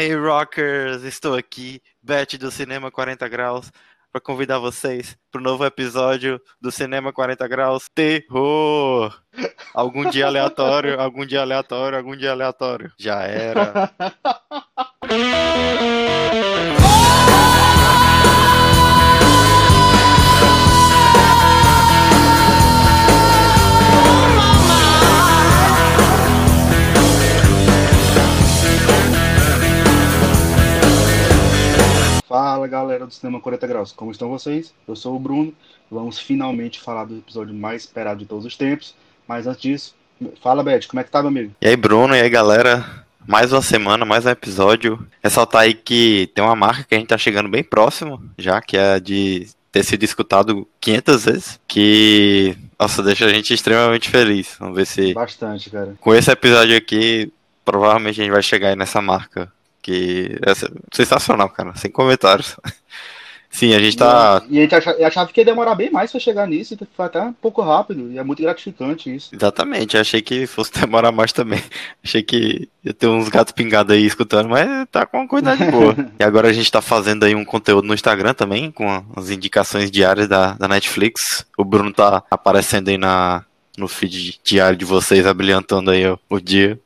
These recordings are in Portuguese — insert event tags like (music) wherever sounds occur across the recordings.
Hey Rockers, estou aqui, Beth do Cinema 40 Graus, para convidar vocês para o novo episódio do Cinema 40 Graus Terror. Algum dia aleatório, (laughs) algum dia aleatório, algum dia aleatório. Já era. (laughs) Fala galera do Cinema 40 Graus, como estão vocês? Eu sou o Bruno, vamos finalmente falar do episódio mais esperado de todos os tempos, mas antes disso, fala Beth, como é que tá meu amigo? E aí Bruno, e aí galera? Mais uma semana, mais um episódio. Ressaltar aí que tem uma marca que a gente tá chegando bem próximo, já que é de ter sido escutado 500 vezes, que, nossa, deixa a gente extremamente feliz. Vamos ver se... Bastante, cara. Com esse episódio aqui, provavelmente a gente vai chegar aí nessa marca que é sensacional, cara, sem comentários. (laughs) Sim, a gente tá. E, a gente achava, achava, que ia demorar bem mais pra chegar nisso, e foi até um pouco rápido, e é muito gratificante isso. Exatamente, achei que fosse (laughs) demorar mais também. (laughs) Achei que ia ter uns gatos pingados aí escutando, mas tá com uma qualidade boa. e agora a gente tá fazendo aí um conteúdo no Instagram também, com as indicações diárias da, da Netflix. O Bruno tá aparecendo aí na, no feed diário de vocês, abrilhantando aí o, o dia,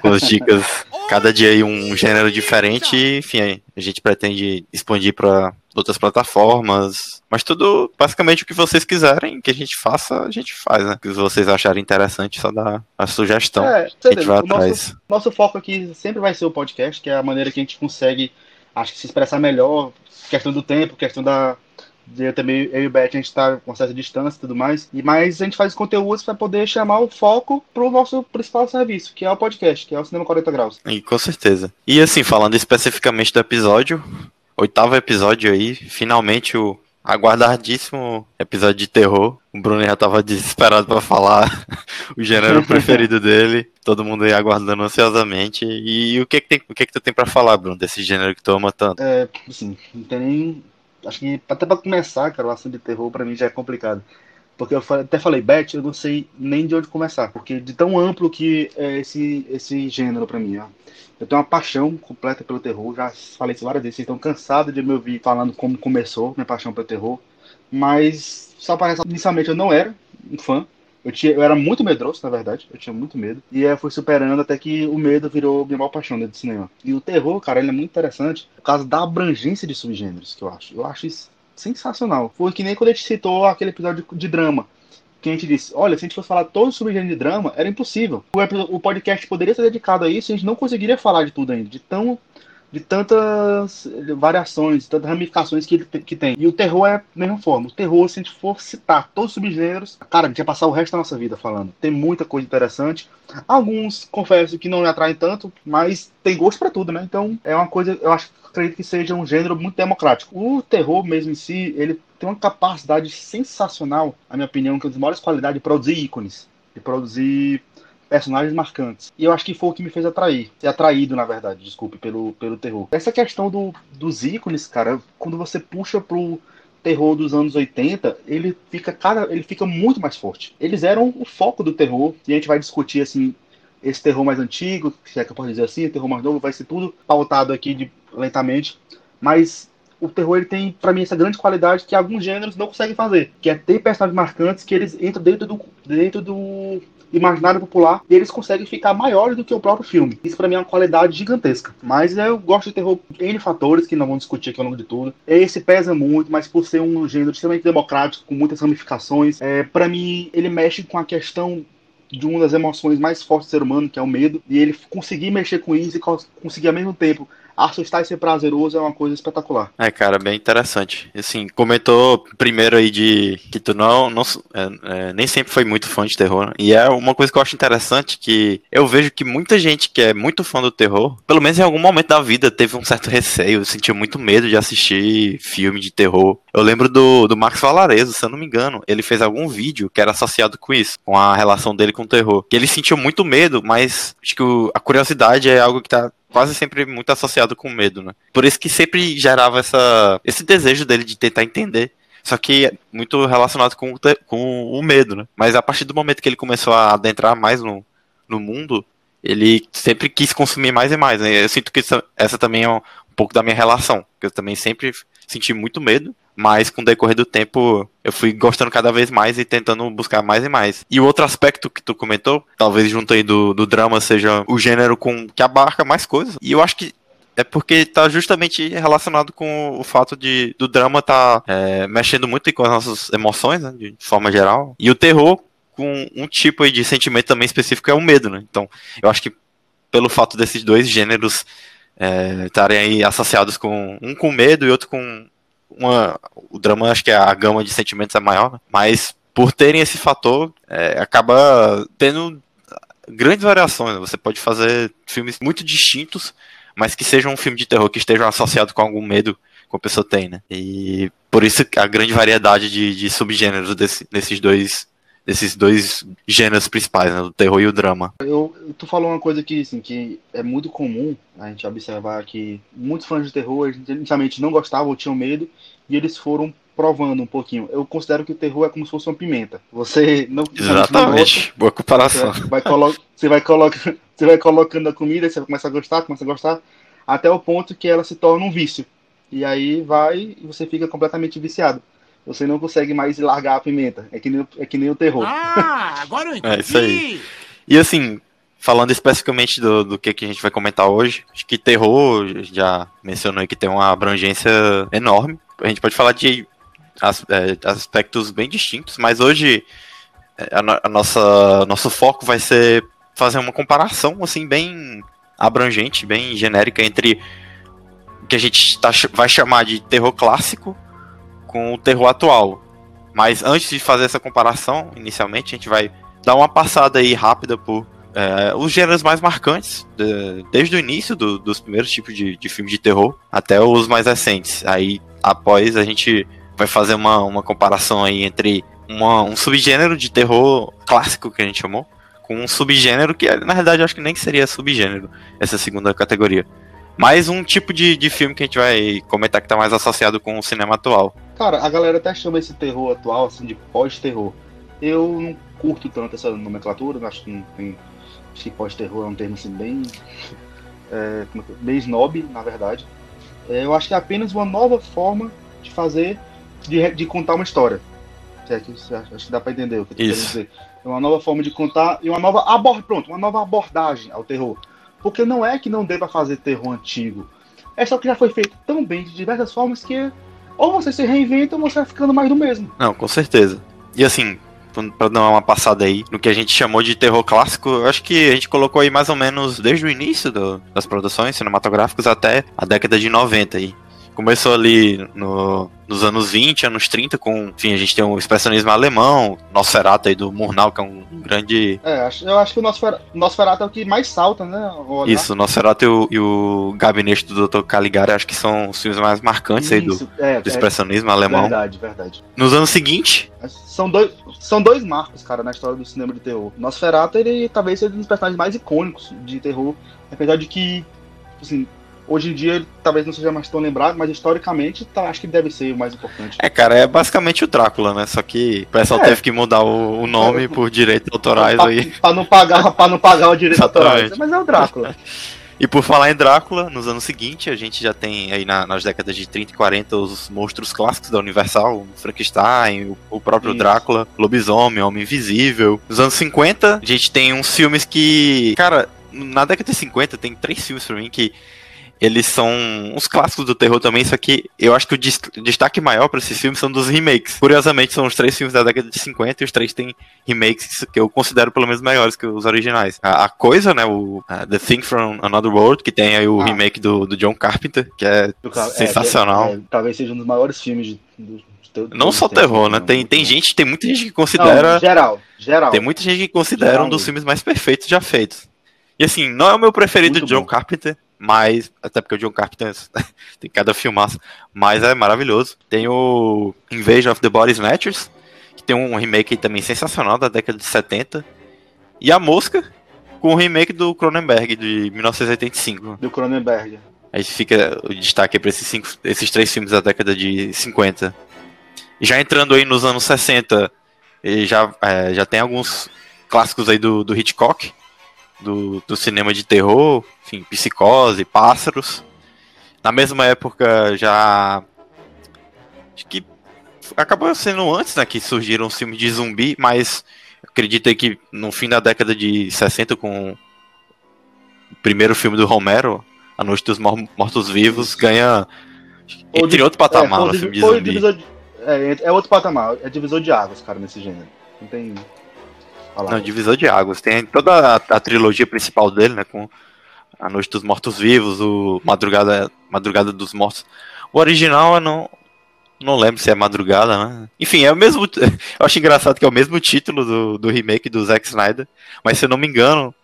com as dicas. (laughs) Cada dia aí um gênero diferente, e, enfim, a gente pretende expandir para outras plataformas, mas tudo basicamente o que vocês quiserem que a gente faça, a gente faz, né? O que vocês acharem interessante, só dá a sugestão. É, a gente vai atrás. Nosso, nosso foco aqui sempre vai ser o podcast, que é a maneira que a gente consegue, acho que se expressar melhor, questão do tempo, questão da, eu também, eu e o Beth, a gente está com certa distância e tudo mais. E, mas a gente faz conteúdos para poder chamar o foco para o nosso principal serviço, que é o podcast, que é o Cinema 40 Graus. E, com certeza. E assim, falando especificamente do episódio, oitavo episódio aí, finalmente o aguardadíssimo episódio de terror. O Bruno já tava desesperado para falar (laughs) o gênero (laughs) preferido dele. Todo mundo aí aguardando ansiosamente. E o que que, tem, o que, que tu tem para falar, Bruno, desse gênero que tu ama tanto? É, assim, não tem nem acho que até para começar, cara, o assunto de terror para mim já é complicado. Porque eu até falei, Beth, eu não sei nem de onde começar. Porque de tão amplo que é esse, esse gênero para mim, ó. Eu tenho uma paixão completa pelo terror. Já falei isso várias vezes. Vocês estão cansados de me ouvir falando como começou minha paixão pelo terror. Mas, só para inicialmente eu não era um fã. Eu, tinha, eu era muito medroso, na verdade. Eu tinha muito medo. E eu fui superando até que o medo virou minha maior paixão dentro do cinema. E o terror, cara, ele é muito interessante por causa da abrangência de subgêneros que eu acho. Eu acho isso sensacional. Foi que nem quando a gente citou aquele episódio de, de drama. Que a gente disse, olha, se a gente fosse falar todo os subgêneros de drama, era impossível. O, o podcast poderia ser dedicado a isso e a gente não conseguiria falar de tudo ainda. De tão de tantas variações, tantas ramificações que que tem. E o terror é da mesma forma. O terror, se a gente for citar todos os subgêneros, cara, a gente ia passar o resto da nossa vida falando. Tem muita coisa interessante. Alguns, confesso, que não me atraem tanto, mas tem gosto para tudo, né? Então é uma coisa, eu acho acredito que seja um gênero muito democrático. O terror mesmo em si, ele tem uma capacidade sensacional, na minha opinião, que é uma das maiores qualidades de produzir ícones, de produzir personagens marcantes. E eu acho que foi o que me fez atrair. Ser atraído, na verdade, desculpe, pelo, pelo terror. Essa questão do, dos ícones, cara, quando você puxa pro terror dos anos 80, ele fica cada ele fica muito mais forte. Eles eram o foco do terror e a gente vai discutir assim esse terror mais antigo, se é que eu posso dizer assim, o terror mais novo, vai ser tudo pautado aqui de, lentamente, mas o terror ele tem para mim essa grande qualidade que alguns gêneros não conseguem fazer, que é ter personagens marcantes que eles entram dentro do dentro do imaginário popular e eles conseguem ficar maiores do que o próprio filme. Isso para mim é uma qualidade gigantesca. Mas eu gosto de terror N fatores que não vamos discutir aqui ao longo de tudo. Esse pesa muito, mas por ser um gênero extremamente democrático, com muitas ramificações, é, para mim ele mexe com a questão de uma das emoções mais fortes do ser humano, que é o medo, e ele conseguir mexer com isso e conseguir ao mesmo tempo assustar e ser prazeroso é uma coisa espetacular. É, cara, bem interessante. Assim, comentou primeiro aí de que tu não, não é, é, nem sempre foi muito fã de terror. Né? E é uma coisa que eu acho interessante que eu vejo que muita gente que é muito fã do terror, pelo menos em algum momento da vida, teve um certo receio, sentiu muito medo de assistir filme de terror. Eu lembro do, do Max Valarezo, se eu não me engano, ele fez algum vídeo que era associado com isso, com a relação dele com o terror. Que ele sentiu muito medo, mas acho que o, a curiosidade é algo que tá quase sempre muito associado com medo, né? Por isso que sempre gerava essa, esse desejo dele de tentar entender. Só que muito relacionado com, com o medo, né? Mas a partir do momento que ele começou a adentrar mais no, no mundo, ele sempre quis consumir mais e mais. Né? Eu sinto que essa, essa também é um, um pouco da minha relação, eu também sempre senti muito medo, mas com o decorrer do tempo eu fui gostando cada vez mais e tentando buscar mais e mais. E o outro aspecto que tu comentou, talvez junto aí do, do drama, seja o gênero com que abarca mais coisas. E eu acho que é porque está justamente relacionado com o fato de do drama tá, é, mexendo muito com as nossas emoções, né, de forma geral. E o terror com um tipo de sentimento também específico é o medo, né? Então, eu acho que pelo fato desses dois gêneros é, estarem é, aí associados com um com medo e outro com uma, o drama acho que a gama de sentimentos é maior, né? mas por terem esse fator, é, acaba tendo grandes variações. Né? Você pode fazer filmes muito distintos, mas que sejam um filme de terror que estejam associados com algum medo que a pessoa tem, né? E por isso a grande variedade de, de subgêneros desse, desses dois desses dois gêneros principais, né, o terror e o drama. Eu, tu falou uma coisa que, assim, que é muito comum a gente observar que muitos fãs de terror inicialmente não gostavam ou tinham medo e eles foram provando um pouquinho. Eu considero que o terror é como se fosse uma pimenta. Você não Exatamente. Não gosta, Boa comparação. Você vai, colo você, vai você vai colocando a comida, você começa a gostar, começa a gostar, até o ponto que ela se torna um vício. E aí vai e você fica completamente viciado você não consegue mais largar a pimenta. É que nem, é que nem o terror. Ah, agora eu entendi. (laughs) É isso aí. E assim, falando especificamente do, do que, que a gente vai comentar hoje, acho que terror, já mencionou que tem uma abrangência enorme. A gente pode falar de as, é, aspectos bem distintos, mas hoje é, a, a, nossa nosso foco vai ser fazer uma comparação assim bem abrangente, bem genérica entre o que a gente tá, vai chamar de terror clássico com o terror atual. Mas antes de fazer essa comparação, inicialmente, a gente vai dar uma passada aí rápida por é, os gêneros mais marcantes, de, desde o início do, dos primeiros tipos de, de filmes de terror até os mais recentes. Aí, após, a gente vai fazer uma, uma comparação aí entre uma, um subgênero de terror clássico que a gente chamou, com um subgênero que, na verdade, acho que nem seria subgênero, essa segunda categoria. Mais um tipo de, de filme que a gente vai comentar que está mais associado com o cinema atual. Cara, a galera até chama esse terror atual assim de pós-terror. Eu não curto tanto essa nomenclatura, acho que não tem. Acho que pós-terror é um termo assim bem. É, é bem snob, na verdade. É, eu acho que é apenas uma nova forma de fazer, de, de contar uma história. Certo? Acho que dá pra entender o que eu tô querendo dizer. É uma nova forma de contar e uma nova abord... pronto, uma nova abordagem ao terror. Porque não é que não deva fazer terror antigo. É só que já foi feito tão bem de diversas formas que ou você se reinventa ou você vai ficando mais do mesmo. Não, com certeza. E assim, para dar uma passada aí no que a gente chamou de terror clássico, acho que a gente colocou aí mais ou menos desde o início do, das produções cinematográficas até a década de 90 aí. Começou ali no, nos anos 20, anos 30, com, enfim, a gente tem o expressionismo alemão, Nosferatu aí do Murnau, que é um grande... É, eu acho que o Nosferatu é o que mais salta, né? Isso, o Nosferatu e o, e o Gabinete do Dr. Caligari, acho que são os filmes mais marcantes Isso, aí do, é, do é. expressionismo é, alemão. Verdade, verdade. Nos anos seguintes... São dois, são dois marcos, cara, na história do cinema de terror. Nosferatu, ele talvez seja um dos personagens mais icônicos de terror, apesar de que, assim, Hoje em dia ele talvez não seja mais tão lembrado, mas historicamente tá, acho que deve ser o mais importante. É, cara, é basicamente o Drácula, né? Só que o pessoal é. teve que mudar o, o nome é, por direitos autorais pra, aí. Pra não pagar, pra não pagar o direito autorais. Mas é o Drácula. (laughs) E por falar em Drácula, nos anos seguintes, a gente já tem aí na, nas décadas de 30 e 40 os monstros clássicos da Universal, o Frankenstein, o, o próprio Isso. Drácula, Lobisomem, Homem Invisível. Nos anos 50, a gente tem uns filmes que, cara, na década de 50 tem três filmes pra mim que eles são uns clássicos do terror também, só que eu acho que o destaque maior para esses filmes são dos remakes. Curiosamente, são os três filmes da década de 50 e os três têm remakes que eu considero pelo menos melhores que os originais. A, a Coisa, né, o uh, The Thing from Another World, que tem aí o ah. remake do, do John Carpenter, que é, é sensacional. É, é, talvez seja um dos maiores filmes de, de Não só terror, né? Tem, tem gente, tem muita gente que considera. Não, geral, geral. Tem muita gente que considera geral. um dos filmes mais perfeitos já feitos. E assim, não é o meu preferido de John bom. Carpenter, mas. Até porque o John Carpenter (laughs) tem cada filmaço. Mas é maravilhoso. Tem o Invasion of the Body Snatchers, que tem um remake também sensacional da década de 70. E A Mosca, com o remake do Cronenberg de 1985. Do Cronenberg. Aí fica o destaque para esses, cinco, esses três filmes da década de 50. Já entrando aí nos anos 60, já, é, já tem alguns clássicos aí do, do Hitchcock do, do cinema de terror, enfim, Psicose, Pássaros. Na mesma época já. Acho que acabou sendo antes, né? Que surgiram os filmes de zumbi, mas acredito que no fim da década de 60, com o primeiro filme do Romero, A Noite dos Mortos-Vivos, ganha. Entre outro patamar é, no filme de zumbi. É, é outro patamar, é divisor de águas, cara, nesse gênero. Não tem. Não, divisor de águas. Tem toda a, a, trilogia principal dele, né? Com A Noite dos Mortos-Vivos, o Madrugada, Madrugada dos Mortos. O original eu não, não lembro se é Madrugada, né? Enfim, é o mesmo. (laughs) Eu acho engraçado que é o mesmo título do, do remake do Zack Snyder. Mas se eu não me engano,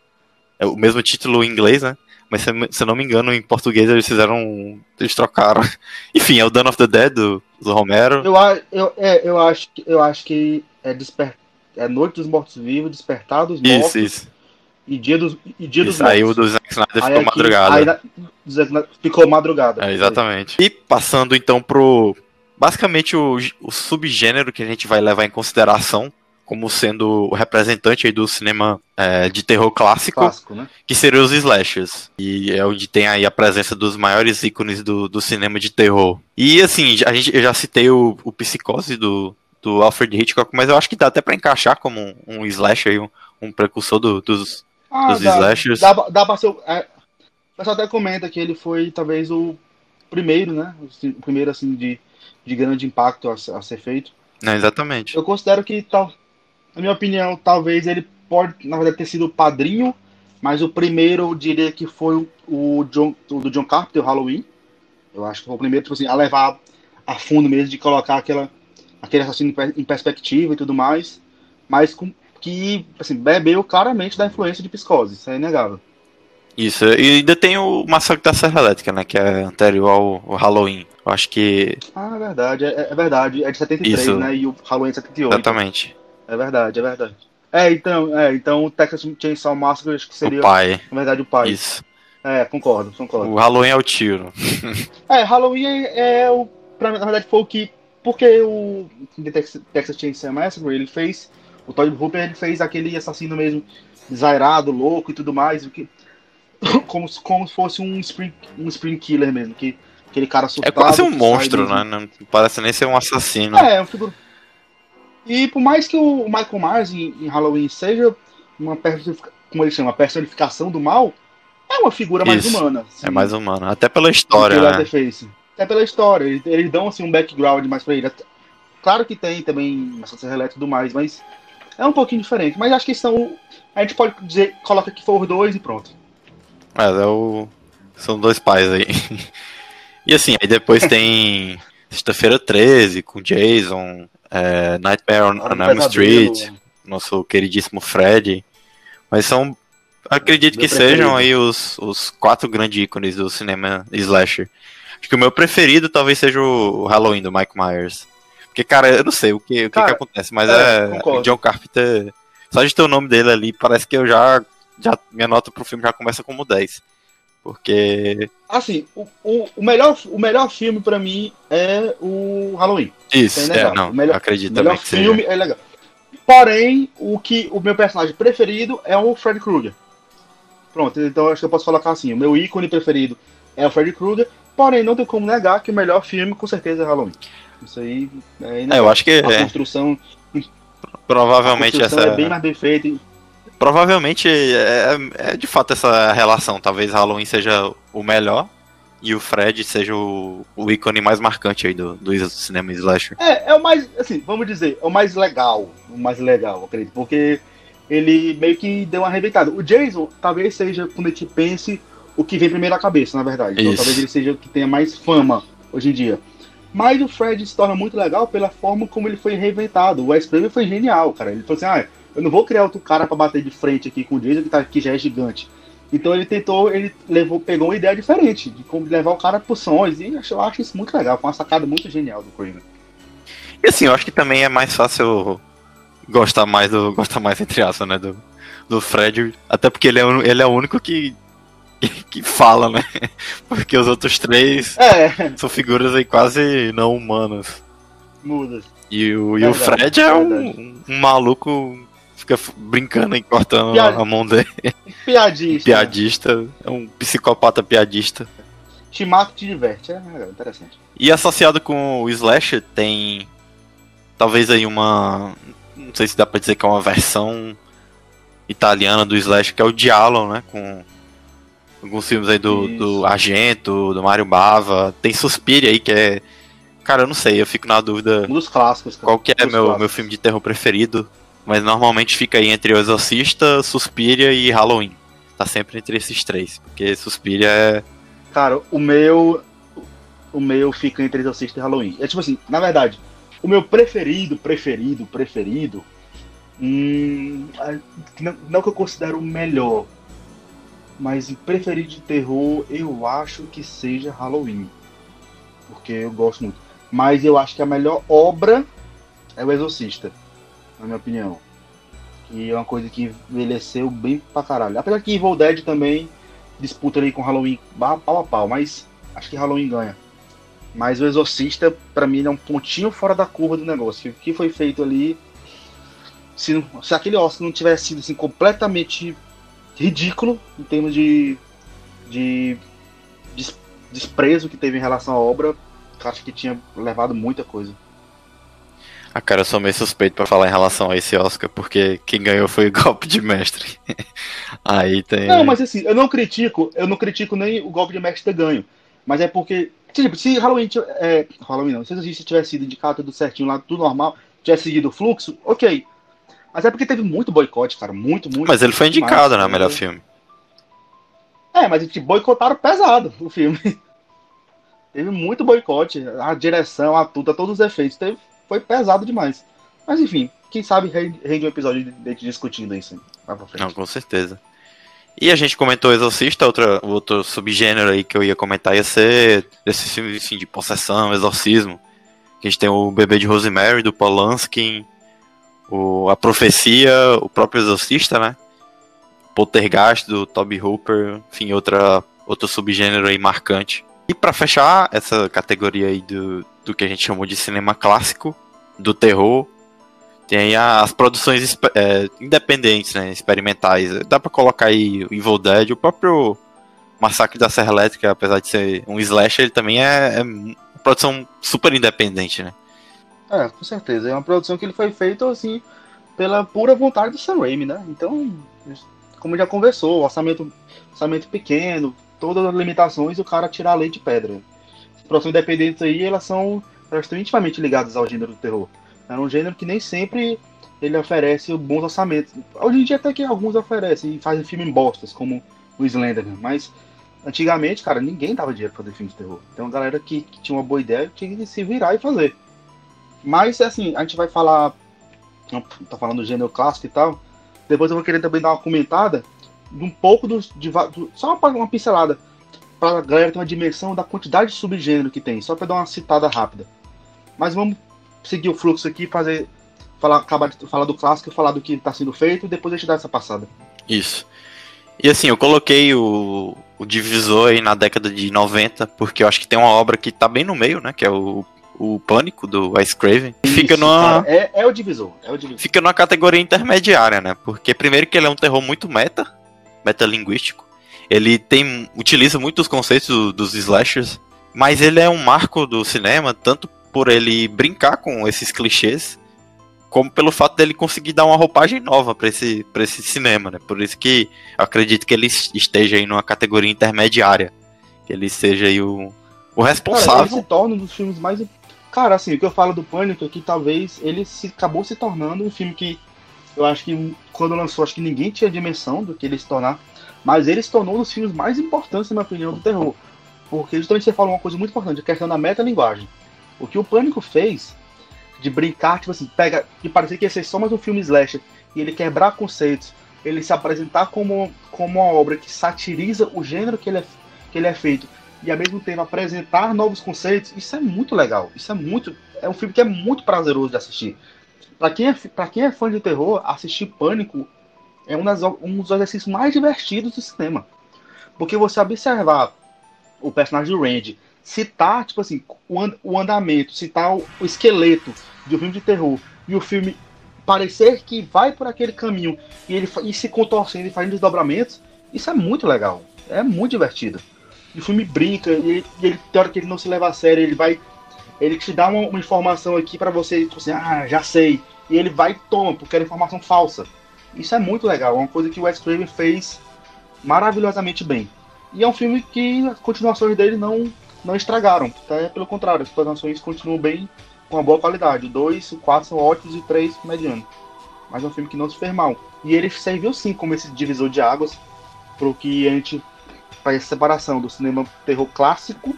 é o mesmo título em inglês, né? Mas se, se eu não me engano, em português eles fizeram. Eles trocaram. (laughs) Enfim, é o Dawn of the Dead do, do Romero. Eu, eu, é, eu, acho, eu acho que é despertar é Noite dos Mortos-Vivos, Despertar dos Mortos. Isso, isso. E Dia dos, e dia isso, dos Aí o do Zack Snyder ficou aqui, madrugada. Aí, ficou madrugada. É, exatamente. E passando então pro. Basicamente o, o subgênero que a gente vai levar em consideração como sendo o representante do cinema é, de terror clássico, clássico né? que seria os slashers. E é onde tem aí a presença dos maiores ícones do, do cinema de terror. E assim, a gente, eu já citei o, o Psicose do, do Alfred Hitchcock, mas eu acho que dá até para encaixar como um, um slasher, um, um precursor do, dos, ah, dos dá, slashers. Dá, dá pra ser. É, o pessoal até comenta que ele foi talvez o primeiro, né? O primeiro assim de, de grande impacto a, a ser feito. É, exatamente. Eu considero que, tal, na minha opinião, talvez ele pode, na verdade, ter sido o padrinho, mas o primeiro eu diria que foi o, John, o do John Carpenter, o Halloween. Eu acho que foi o primeiro, tipo assim, a levar a fundo mesmo, de colocar aquela aquele assassino em perspectiva e tudo mais, mas com, que assim, bebeu claramente da influência de Psicose, isso é inegável. Isso, e ainda tem o Massacre da Serra Elétrica, né, que é anterior ao, ao Halloween. Eu acho que... Ah, é verdade, é, é verdade, é de 73, isso. né, e o Halloween é de 78. Exatamente. É verdade, é verdade. É, então, é, então o Texas Chainsaw Massacre acho que seria, o pai. na verdade, o pai. Isso. É, concordo, concordo. O Halloween é o tiro. é, Halloween é, é o, pra, na verdade, foi o que porque o Texas Chainsaw Massacre, ele fez, o Todd Hooper, ele fez aquele assassino mesmo desairado, louco e tudo mais, que, (laughs) como, como se fosse um spring, um spring killer mesmo, que aquele cara surtado. É quase um monstro, né? Não parece nem ser um assassino. É, é um figura... E por mais que o Michael Myers em, em Halloween seja uma como ele chama, personificação do mal, é uma figura mais Isso, humana. Assim, é mais humana, até pela história, né? Até pela história. Eles, eles dão assim, um background mais pra ele. Claro que tem também essa serra e tudo mais, mas é um pouquinho diferente. Mas acho que são. A gente pode dizer, coloca que for dois e pronto. Mas é o. São dois pais aí. (laughs) e assim, aí depois tem (laughs) Sexta-feira 13 com Jason, é, Nightmare on, on Elm Street, nosso queridíssimo Fred. Mas são. Acredito Meu que preferido. sejam aí os, os quatro grandes ícones do cinema slasher. Acho que o meu preferido talvez seja o Halloween do Mike Myers. Porque, cara, eu não sei o que, o que, cara, que acontece, mas é, é o John Carpenter. Só de ter o nome dele ali, parece que eu já. já minha nota pro filme já começa como 10. Porque. Assim, o, o, o melhor, o melhor filme pra mim é o Halloween. Isso, é, é não, o melhor, acredito o melhor filme seja. é legal. Porém, o que o meu personagem preferido é o Freddy Krueger. Pronto, então acho que eu posso colocar assim: o meu ícone preferido é o Freddy Krueger. Porém, não tem como negar que o melhor filme com certeza é Halloween. Isso aí é, é eu acho que a é. construção provavelmente a construção essa é bem mais bem feita. Provavelmente é, é, de fato essa relação. Talvez Halloween seja o melhor e o Fred seja o, o ícone mais marcante aí do, do cinema slasher. É, é o mais, assim, vamos dizer, é o mais legal. O mais legal, acredito. Porque ele meio que deu uma arrebentada. O Jason talvez seja, quando a gente pense, o que vem primeiro à cabeça, na verdade. Então, talvez ele seja o que tenha mais fama hoje em dia. Mas o Fred se torna muito legal pela forma como ele foi reinventado. O Wes Craven foi genial, cara. Ele falou assim: ah, eu não vou criar outro cara para bater de frente aqui com o Jason, que, tá, que já é gigante. Então ele tentou, ele levou, pegou uma ideia diferente de como levar o cara por sons. E eu acho isso muito legal. Foi uma sacada muito genial do Craven. E assim, eu acho que também é mais fácil gostar mais do. Gostar mais, entre aspas, né? Do, do Fred. Até porque ele é, ele é o único que que fala, né? (laughs) Porque os outros três é. são figuras aí quase não humanas. Mudas. E o, verdade, e o Fred é um, um, maluco fica brincando e cortando Piad... a mão dele. Piadista. Piadista. É um psicopata piadista. Te mata e te diverte. É, é interessante. E associado com o Slasher tem. Talvez aí uma. Não sei se dá pra dizer que é uma versão italiana do Slash, que é o Diallo, né? Com alguns filmes aí do, do Argento, do Mario Bava. Tem Suspiria aí, que é. Cara, eu não sei, eu fico na dúvida. Um dos clássicos, cara. Qual que é meu, meu filme de terror preferido? Mas normalmente fica aí entre O Exorcista, Suspiria e Halloween. Tá sempre entre esses três. Porque Suspiria é. Cara, o meu. O meu fica entre Exorcista e Halloween. É tipo assim, na verdade, o meu preferido, preferido, preferido Hum, não, não, que eu considero o melhor, mas preferido de terror, eu acho que seja Halloween. Porque eu gosto muito. Mas eu acho que a melhor obra é o Exorcista, na minha opinião. Que é uma coisa que envelheceu bem pra caralho. Apesar que Evil Dead também disputa ali com Halloween pau a pau, mas acho que Halloween ganha. Mas o Exorcista, para mim, é um pontinho fora da curva do negócio. O que foi feito ali se, se aquele Oscar não tivesse sido assim, completamente ridículo em termos de, de des, desprezo que teve em relação à obra, acho que tinha levado muita coisa. Ah, cara, eu sou meio suspeito para falar em relação a esse Oscar, porque quem ganhou foi o (laughs) golpe de mestre. (laughs) Aí tem. Não, mas assim, eu não critico, eu não critico nem o golpe de mestre ter ganho. Mas é porque, tipo, se Halloween, é, Halloween não, se existe tivesse sido indicado tudo certinho lá, tudo normal, tivesse seguido o fluxo, ok. Mas é porque teve muito boicote, cara. Muito, muito. Mas ele foi indicado, né? Melhor filme. É, mas tipo, boicotaram pesado o filme. (laughs) teve muito boicote. A direção, a tudo, todos os efeitos. Teve, foi pesado demais. Mas enfim, quem sabe rende um episódio de gente discutindo isso. Não, com certeza. E a gente comentou Exorcista, outra, outro subgênero aí que eu ia comentar ia ser esses filmes assim, de possessão, exorcismo. A gente tem o Bebê de Rosemary, do Polanski, o, a profecia, o próprio exorcista, né? Poltergeist do Toby Hooper, enfim, outra, outro subgênero aí marcante. E para fechar essa categoria aí do, do que a gente chamou de cinema clássico, do terror, tem as produções é, independentes, né, experimentais. Dá para colocar aí Evil Dead, o próprio Massacre da Serra Elétrica, apesar de ser um slasher, ele também é, é uma produção super independente, né? É, com certeza. É uma produção que ele foi feito assim pela pura vontade do Sam Raimi, né? Então, como já conversou, orçamento, orçamento pequeno, todas as limitações, o cara tirar a lei de pedra. As produções independentes aí, elas são elas estão intimamente ligadas ao gênero do terror. É um gênero que nem sempre ele oferece bons orçamentos. Hoje em dia até que alguns oferecem e fazem filme em bostas, como o Slenderman, mas antigamente, cara, ninguém dava dinheiro pra fazer filme de terror. Então a galera que, que tinha uma boa ideia tinha que se virar e fazer. Mas, assim, a gente vai falar. Tá falando do gênero clássico e tal. Depois eu vou querer também dar uma comentada um pouco dos. De, do, só uma, uma pincelada. Pra galera ter uma dimensão da quantidade de subgênero que tem. Só pra dar uma citada rápida. Mas vamos seguir o fluxo aqui fazer. Falar, acabar de falar do clássico falar do que está sendo feito e depois a gente dá essa passada. Isso. E assim, eu coloquei o, o divisor aí na década de 90, porque eu acho que tem uma obra que tá bem no meio, né? Que é o o Pânico do Ice Craven. Isso, fica numa. é, é, o divisor, é o divisor. Fica numa categoria intermediária, né? Porque primeiro que ele é um terror muito meta, metalinguístico. Ele tem. utiliza muitos conceitos do, dos slashers. Mas ele é um marco do cinema, tanto por ele brincar com esses clichês, como pelo fato dele conseguir dar uma roupagem nova para esse, pra esse cinema, né? Por isso que eu acredito que ele esteja aí numa categoria intermediária. Que ele seja aí o, o responsável. Cara, ele se torna um dos filmes mais Cara, assim, o que eu falo do Pânico é que talvez ele se, acabou se tornando um filme que eu acho que quando lançou, acho que ninguém tinha dimensão do que ele se tornar, mas ele se tornou um dos filmes mais importantes, na minha opinião, do terror. Porque justamente você falou uma coisa muito importante, a questão da metalinguagem. O que o Pânico fez de brincar, tipo assim, pega, que parecia que ia ser só mais um filme slasher, e ele quebrar conceitos, ele se apresentar como, como uma obra que satiriza o gênero que ele é, que ele é feito, e ao mesmo tempo apresentar novos conceitos, isso é muito legal. Isso é muito. É um filme que é muito prazeroso de assistir. Para quem, é, pra quem é fã de terror, assistir Pânico é um, das, um dos exercícios mais divertidos do cinema. Porque você observar o personagem do Randy, citar, tipo assim, o, and, o andamento, citar o, o esqueleto de um filme de terror e o filme parecer que vai por aquele caminho e ele e se contorcendo e fazendo desdobramentos, isso é muito legal. É muito divertido. O filme brinca, e ele, e ele tem hora que ele não se leva a sério, ele vai. Ele te dá uma, uma informação aqui para você, tipo assim, ah, já sei. E ele vai e toma, porque era informação falsa. Isso é muito legal, é uma coisa que o Wes Craven fez maravilhosamente bem. E é um filme que as continuações dele não, não estragaram. Até pelo contrário, as continuações continuam bem com uma boa qualidade. O 2, o 4 são ótimos e o 3 mediano. Mas é um filme que não se fez mal. E ele serviu sim como esse divisor de águas pro que a gente faz essa separação do cinema terror clássico,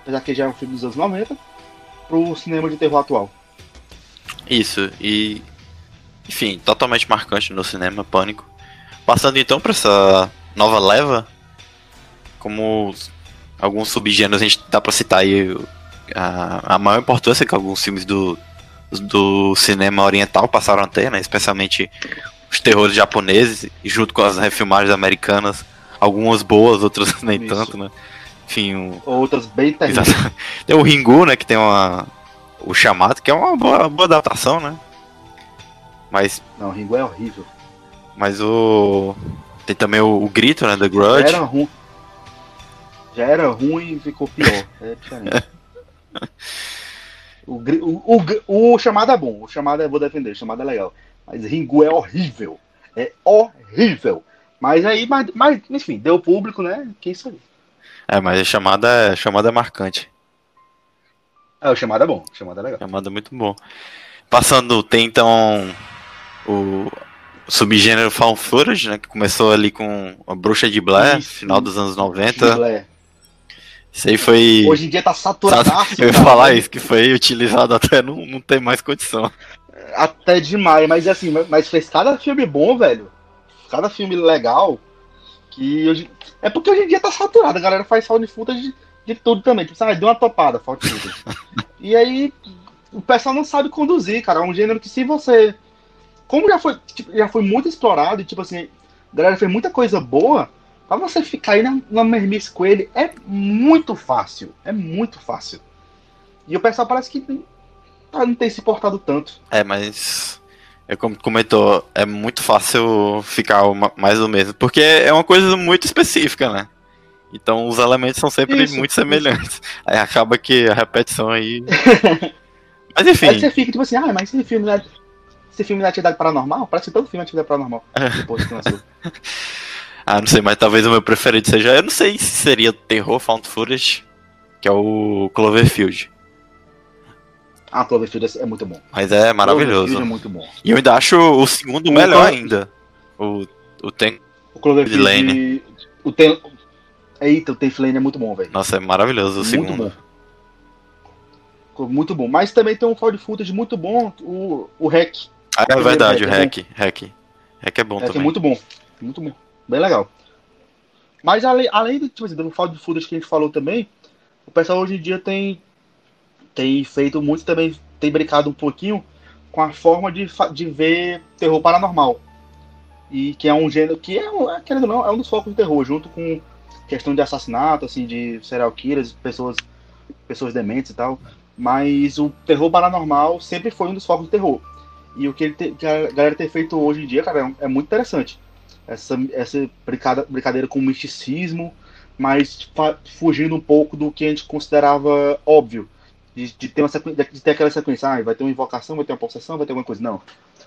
apesar que já é um filme dos anos 90, pro cinema de terror atual. Isso, e enfim, totalmente marcante no cinema, Pânico. Passando então para essa nova leva, como alguns subgêneros a gente dá para citar aí a, a maior importância que alguns filmes do, do cinema oriental passaram a ter, né? Especialmente os terrores japoneses, junto com as refilmagens americanas, algumas boas, outras (laughs) nem Isso. tanto, né? Enfim, um... outras bem terríveis. (laughs) Tem o Ringu, né, que tem uma o chamado, que é uma boa, boa adaptação, né? Mas não, o Ringu é horrível. Mas o tem também o, o grito, né, The Grudge. Já era ruim. Já era ruim e ficou pior. É diferente. (laughs) O, o, o, o chamado é bom, o chamado eu vou defender, o chamado é legal. Mas Ringu é horrível. É horrível. Mas aí, mas, mas, enfim, deu público, né? Que isso aí. É, mas a chamada, é, a chamada é marcante. É, o chamado é bom, o chamado é legal. Chamada é muito bom. Passando, tem então o subgênero found footage, né? Que começou ali com a Bruxa de Blair, isso, final dos anos 90. Blair. Isso aí foi. Hoje em dia tá saturado. (laughs) Eu ia falar isso, que foi utilizado até não, não ter mais condição. Até demais, mas assim, mas fez cada filme bom, velho. Cada filme legal. Que hoje... É porque hoje em dia tá saturado, a galera faz found footage de, de tudo também. Tipo, sabe, deu uma topada found footage. (laughs) e aí, o pessoal não sabe conduzir, cara. É um gênero que se você. Como já foi, tipo, já foi muito explorado, e tipo assim, a galera fez muita coisa boa Pra você ficar aí na, na mermice com ele é muito fácil. É muito fácil. E o pessoal parece que não, não tem se portado tanto. É, mas. É como comentou, é muito fácil ficar uma, mais do mesmo. Porque é uma coisa muito específica, né? Então os elementos são sempre isso, muito semelhantes. Isso. Aí acaba que a repetição aí. (laughs) mas enfim. Aí você fica tipo assim, ah, mas esse filme é. Esse filme é atividade paranormal? Parece que todo filme é atividade paranormal. Depois que. (laughs) Ah, não sei, mas talvez o meu preferido seja. Eu não sei se seria terror found footage, que é o Cloverfield. Ah, Cloverfield é muito bom. Mas é maravilhoso. É muito bom. E eu ainda acho o segundo o melhor ainda. O, o Tem. O Cloverfield. Lane. O Tem. Eita, o Tem Flane é muito bom, velho. Nossa, é maravilhoso o muito segundo. Muito bom. Muito bom. Mas também tem um found footage muito bom, o, o Hack. Ah, é verdade, o Hack. Hack. Hack é bom hack é também. é muito bom. Muito bom. Bem legal. Mas além, além do, tipo assim, do found footage que a gente falou também, o pessoal hoje em dia tem, tem feito muito também, tem brincado um pouquinho com a forma de, de ver terror paranormal. E que é um gênero que é, é querendo não, é um dos focos do terror, junto com questão de assassinato, assim, de serial killers, pessoas, pessoas dementes e tal. Mas o terror paranormal sempre foi um dos focos do terror. E o que, te, que a galera tem feito hoje em dia, cara, é, é muito interessante essa, essa brincadeira com misticismo, mas fugindo um pouco do que a gente considerava óbvio. De, de ter, uma sequência, de ter aquela sequência, ah, vai ter uma invocação, vai ter uma possessão, vai ter alguma coisa. Não.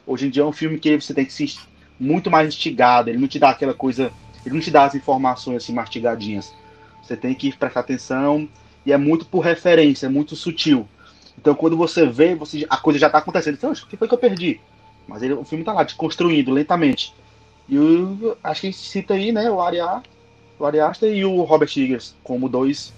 Hoje em dia é um filme que você tem que ser muito mais instigado, ele não te dá aquela coisa, ele não te dá as informações assim mastigadinhas. Você tem que prestar atenção e é muito por referência, é muito sutil. Então quando você vê, você, a coisa já está acontecendo. Então, o que foi que eu perdi? Mas ele, o filme está lá, desconstruindo lentamente. E o, acho que cita aí, né, o Ari, o Ari Aster e o Robert Eggers como dois.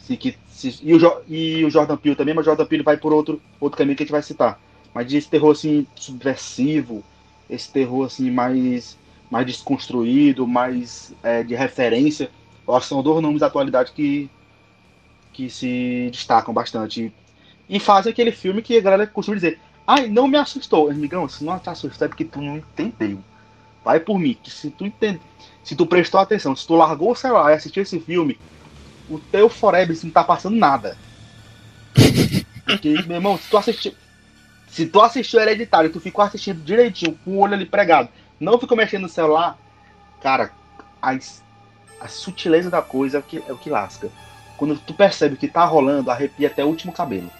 Se, que, se, e, o, e o Jordan Peele também, mas o Jordan Peele vai por outro, outro caminho que a gente vai citar. Mas esse terror assim, subversivo, esse terror assim, mais, mais desconstruído, mais é, de referência, são dois nomes da atualidade que, que se destacam bastante. E fazem aquele filme que a galera costuma dizer, ai, não me assustou. Amigão, se não te assustou é porque tu não entendeu. Vai por mim, que se tu entende, se tu prestou atenção, se tu largou o celular e assistiu esse filme, o teu Forever não tá passando nada. Porque, (laughs) meu irmão, se tu assistiu. Se tu assistiu Hereditário, tu ficou assistindo direitinho, com o olho ali pregado, não ficou mexendo no celular, cara, a, a sutileza da coisa é o, que, é o que lasca. Quando tu percebe que tá rolando, arrepia até o último cabelo.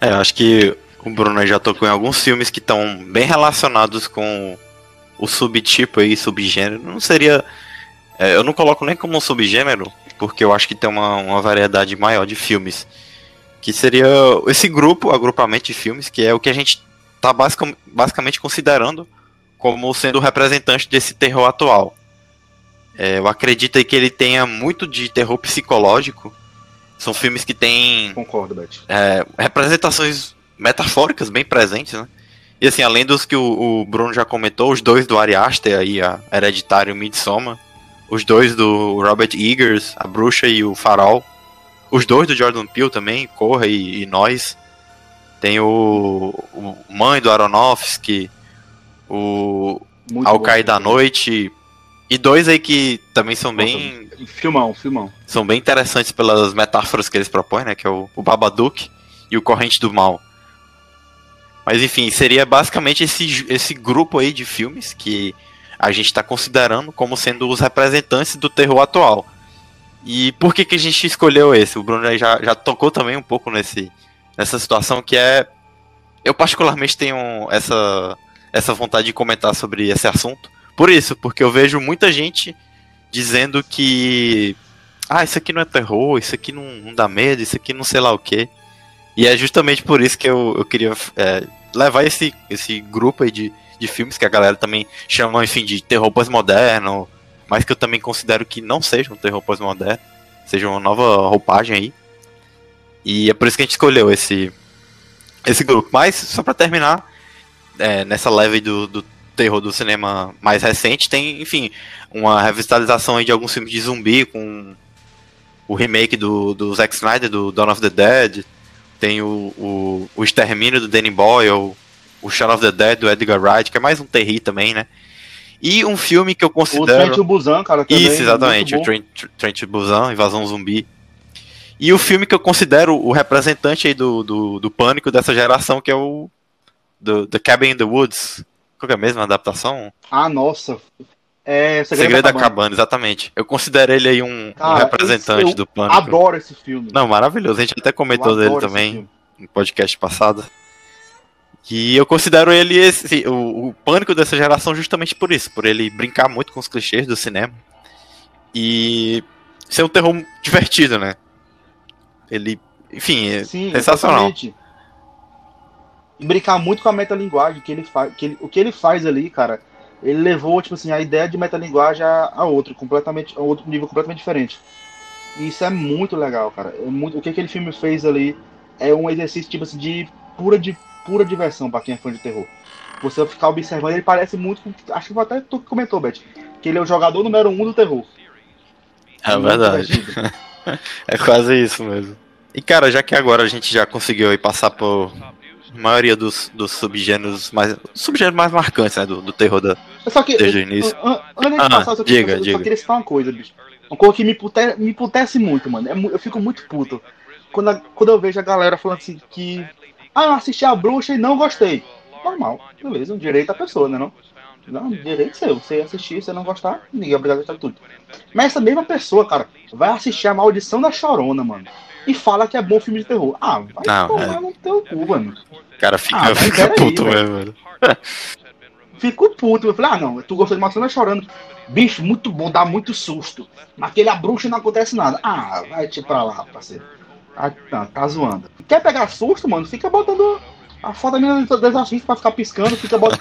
É, eu acho que o Bruno já tocou em alguns filmes que estão bem relacionados com o subtipo aí, subgênero. Não seria. É, eu não coloco nem como um subgênero, porque eu acho que tem uma, uma variedade maior de filmes. Que seria esse grupo, agrupamento de filmes, que é o que a gente tá basic, basicamente considerando como sendo o representante desse terror atual. É, eu acredito aí que ele tenha muito de terror psicológico. São filmes que têm. Concordo. É, representações metafóricas bem presentes, né? E assim, além dos que o, o Bruno já comentou, os dois do Ari Aster aí, a Hereditário e o Midsommar, os dois do Robert Eggers, a Bruxa e o Farol, os dois do Jordan Peele também, Corra e, e Nós, tem o, o Mãe do Aronofsky, o Ao Cair da Noite, e dois aí que também são Nossa, bem... Filmão, filmão. São bem interessantes pelas metáforas que eles propõem, né, que é o, o Babadook e o Corrente do Mal. Mas enfim, seria basicamente esse, esse grupo aí de filmes que a gente está considerando como sendo os representantes do terror atual. E por que, que a gente escolheu esse? O Bruno já, já tocou também um pouco nesse, nessa situação que é. Eu particularmente tenho essa, essa vontade de comentar sobre esse assunto. Por isso, porque eu vejo muita gente dizendo que. Ah, isso aqui não é terror, isso aqui não, não dá medo, isso aqui não sei lá o que. E é justamente por isso que eu, eu queria é, levar esse, esse grupo aí de, de filmes que a galera também chama, enfim, de terror pós-moderno, mas que eu também considero que não seja um terror pós-moderno, seja uma nova roupagem aí. E é por isso que a gente escolheu esse, esse grupo. Mas, só para terminar, é, nessa leve do, do terror do cinema mais recente, tem, enfim, uma revitalização aí de alguns filmes de zumbi com o remake do, do Zack Snyder, do Dawn of the Dead, tem o, o, o Extermínio do Danny Boyle, o Shaun of the Dead do Edgar Wright, que é mais um terri também, né? E um filme que eu considero... O Trent Busan, cara, também, Isso, exatamente, o Trent, Trent Busan, Invasão Zumbi. E o filme que eu considero o representante aí do, do, do pânico dessa geração, que é o do, The Cabin in the Woods. Qual que é a mesma adaptação? Ah, nossa. É Segredo, Segredo da, Cabana. Cabana. exatamente. Eu considero ele aí um, Cara, um representante esse, do Pânico. Adoro esse filme. Não, maravilhoso. A gente até comentou dele também no podcast passado. E eu considero ele esse, o, o Pânico dessa geração justamente por isso, por ele brincar muito com os clichês do cinema. E ser um terror divertido, né? Ele, enfim, é Sim, sensacional. Exatamente. E brincar muito com a metalinguagem que ele faz, que ele, o que ele faz ali, cara ele levou, tipo assim, a ideia de metalinguagem a, a outro, completamente, a outro nível completamente diferente. E isso é muito legal, cara. É muito, o que aquele filme fez ali é um exercício, tipo assim, de pura, de pura diversão para quem é fã de terror. Você ficar observando, ele parece muito com. Acho que até tu comentou, Beth, que ele é o jogador número um do terror. É verdade. (laughs) é quase isso mesmo. E cara, já que agora a gente já conseguiu aí passar por maioria dos, dos subgêneros mais. Subgêneros mais marcantes, né? Do, do terror da, só que, desde o início. Antes de ah, passar, eu, diga, eu, diga. só queria citar uma coisa, bicho. Uma coisa que me, pute, me putece muito, mano. É eu fico muito puto. Quando, a, quando eu vejo a galera falando assim que. Ah, eu assisti a bruxa e não gostei. Normal, beleza, direito da pessoa, né? Não? Não, direito seu. Você assistir, você não gostar, ninguém é obrigado a gostar de tudo. Mas essa mesma pessoa, cara, vai assistir a Maldição da Chorona, mano. E fala que é bom filme de terror. Ah, vai não, tomar é. no teu cu, mano. cara fica, ah, fica puto mesmo, mano. (laughs) Fico puto. Eu falei, ah, não, tu gostou de Maçã chorando. Bicho, muito bom, dá muito susto. Naquele a bruxa não acontece nada. Ah, vai te pra lá, parceiro. Ah, tá, tá zoando. Quer pegar susto, mano? Fica botando a foto da minha desafio pra ficar piscando, fica (laughs) bota,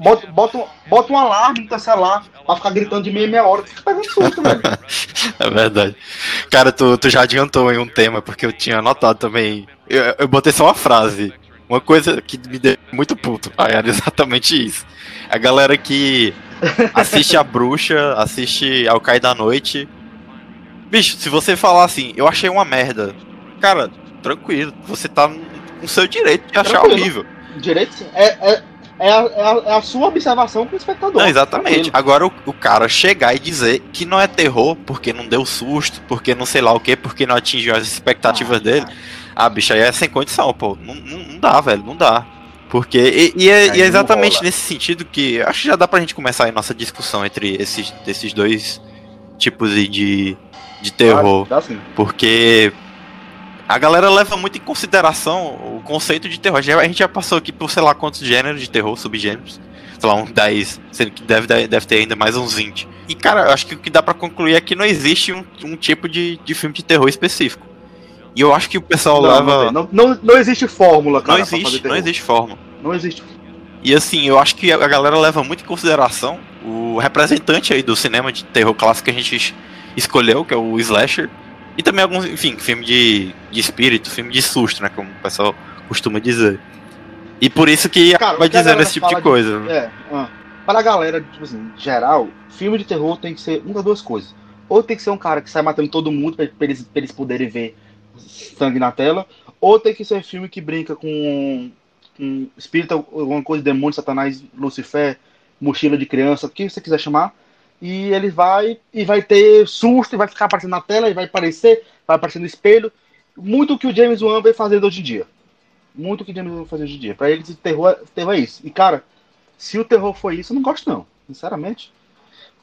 bota, bota, bota um alarme no teu celular pra ficar gritando de meia meia hora, fica pegando susto, velho. (laughs) É verdade. Cara, tu, tu já adiantou em um tema, porque eu tinha anotado também. Eu, eu botei só uma frase. Uma coisa que me deu muito puto, pai, era exatamente isso. A galera que assiste a bruxa, assiste ao cair da noite. Bicho, se você falar assim, eu achei uma merda. Cara, tranquilo, você tá com seu direito de achar tranquilo. horrível. Direito sim. É, é, é, a, é, a, é sua observação com o espectador. Não, exatamente. Agora o, o, cara chegar e dizer que não é terror porque não deu susto, porque não sei lá o que, porque não atingiu as expectativas ah, dele. Ah, bicho, aí é sem condição, pô. Não, não, não dá, velho, não dá. Porque, e, e é, e é exatamente nesse sentido que acho que já dá pra gente começar a nossa discussão entre esses, esses dois tipos de, de terror. Sim. Porque a galera leva muito em consideração o conceito de terror. A gente já passou aqui por sei lá quantos gêneros de terror, subgêneros. Sei lá, uns 10, sendo que deve, deve ter ainda mais uns 20. E, cara, eu acho que o que dá para concluir é que não existe um, um tipo de, de filme de terror específico. E eu acho que o pessoal não, leva. Não, não, não, existe fórmula, cara. Não existe, não existe fórmula. Não existe. E assim, eu acho que a galera leva muito em consideração o representante aí do cinema de terror clássico que a gente escolheu, que é o Slasher. E também alguns, enfim, filme de, de espírito, filme de susto, né? Como o pessoal costuma dizer. E por isso que Cara, vai dizendo esse tipo de coisa. De, é, ah, para a galera, tipo assim, geral, filme de terror tem que ser uma das duas coisas. Ou tem que ser um cara que sai matando todo mundo pra, pra eles, pra eles poderem ver sangue na tela, ou tem que ser filme que brinca com, com espírito, alguma coisa, demônio, satanás, Lucifer, mochila de criança, o que você quiser chamar, e ele vai e vai ter susto, e vai ficar aparecendo na tela, e vai aparecer, vai aparecer no espelho, muito o que o James Wan vem fazendo hoje em dia. Muito o que o James Wan vai fazer hoje em dia. Pra eles, terror, terror é isso. E, cara, se o terror foi isso, eu não gosto não, sinceramente.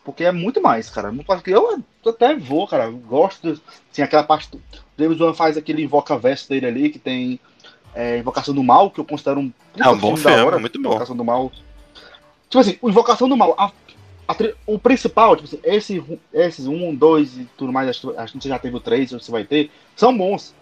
Porque é muito mais, cara. Eu até vou, cara. Eu gosto. De, assim, aquela parte. Do, James Wan faz aquele invoca verso dele ali, que tem é, Invocação do Mal, que eu considero um. É um bom filme, hora, muito bom. Invocação do Mal. Tipo assim, o Invocação do Mal. A, a, o principal, tipo assim, esse, esses um, dois e tudo mais, acho, acho que você já teve o três, você vai ter, são bons.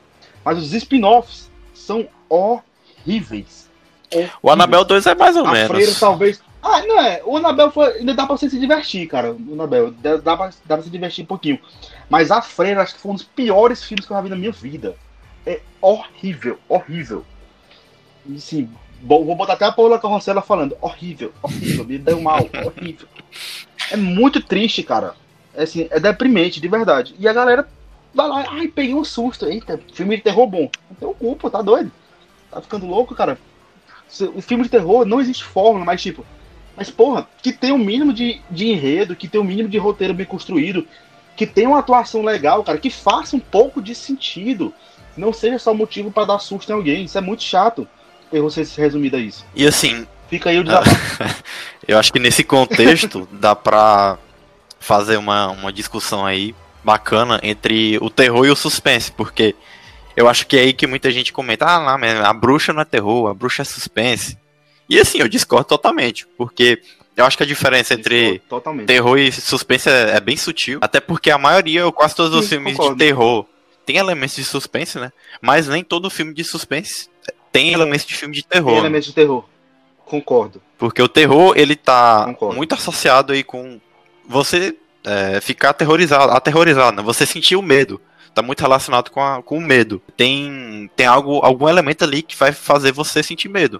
Mas os spin-offs são horríveis. horríveis. O Anabel 2 é mais ou a menos. Freira, talvez. Ah, não é. O Anabel foi, ainda dá pra você se divertir, cara. O Anabel. Dá, dá, pra, dá pra se divertir um pouquinho. Mas a Freira, acho que foi um dos piores filmes que eu já vi na minha vida. É horrível, horrível. E sim, vou botar até a Paula Carrossela falando. Horrível, horrível, me deu mal, (laughs) horrível. É muito triste, cara. É, assim, é deprimente, de verdade. E a galera vai lá, ai, peguei um susto. Eita, filme de terror bom. Não tem o culpa, tá doido? Tá ficando louco, cara. O filme de terror não existe fórmula, mas tipo, mas, porra, que tem um mínimo de, de enredo, que tem um mínimo de roteiro bem construído, que tem uma atuação legal, cara, que faça um pouco de sentido. Não seja só motivo para dar susto em alguém. Isso é muito chato. Eu você se resumir a isso. E assim. Fica aí o desafio. (laughs) eu acho que nesse contexto (laughs) dá pra fazer uma, uma discussão aí bacana entre o terror e o suspense, porque eu acho que é aí que muita gente comenta, ah, lá, a bruxa não é terror, a bruxa é suspense. E assim, eu discordo totalmente, porque eu acho que a diferença entre terror e suspense é, é, bem sutil. Até porque a maioria, ou quase todos Sim, os filmes concordo. de terror tem elementos de suspense, né? Mas nem todo filme de suspense tem elementos de filme de terror. Tem elementos de terror. Concordo. Porque o terror, ele tá Concordo. muito associado aí com você é, ficar aterrorizado, aterrorizado, né? Você sentir o medo. Tá muito relacionado com, a, com o medo. Tem, tem algo, algum elemento ali que vai fazer você sentir medo.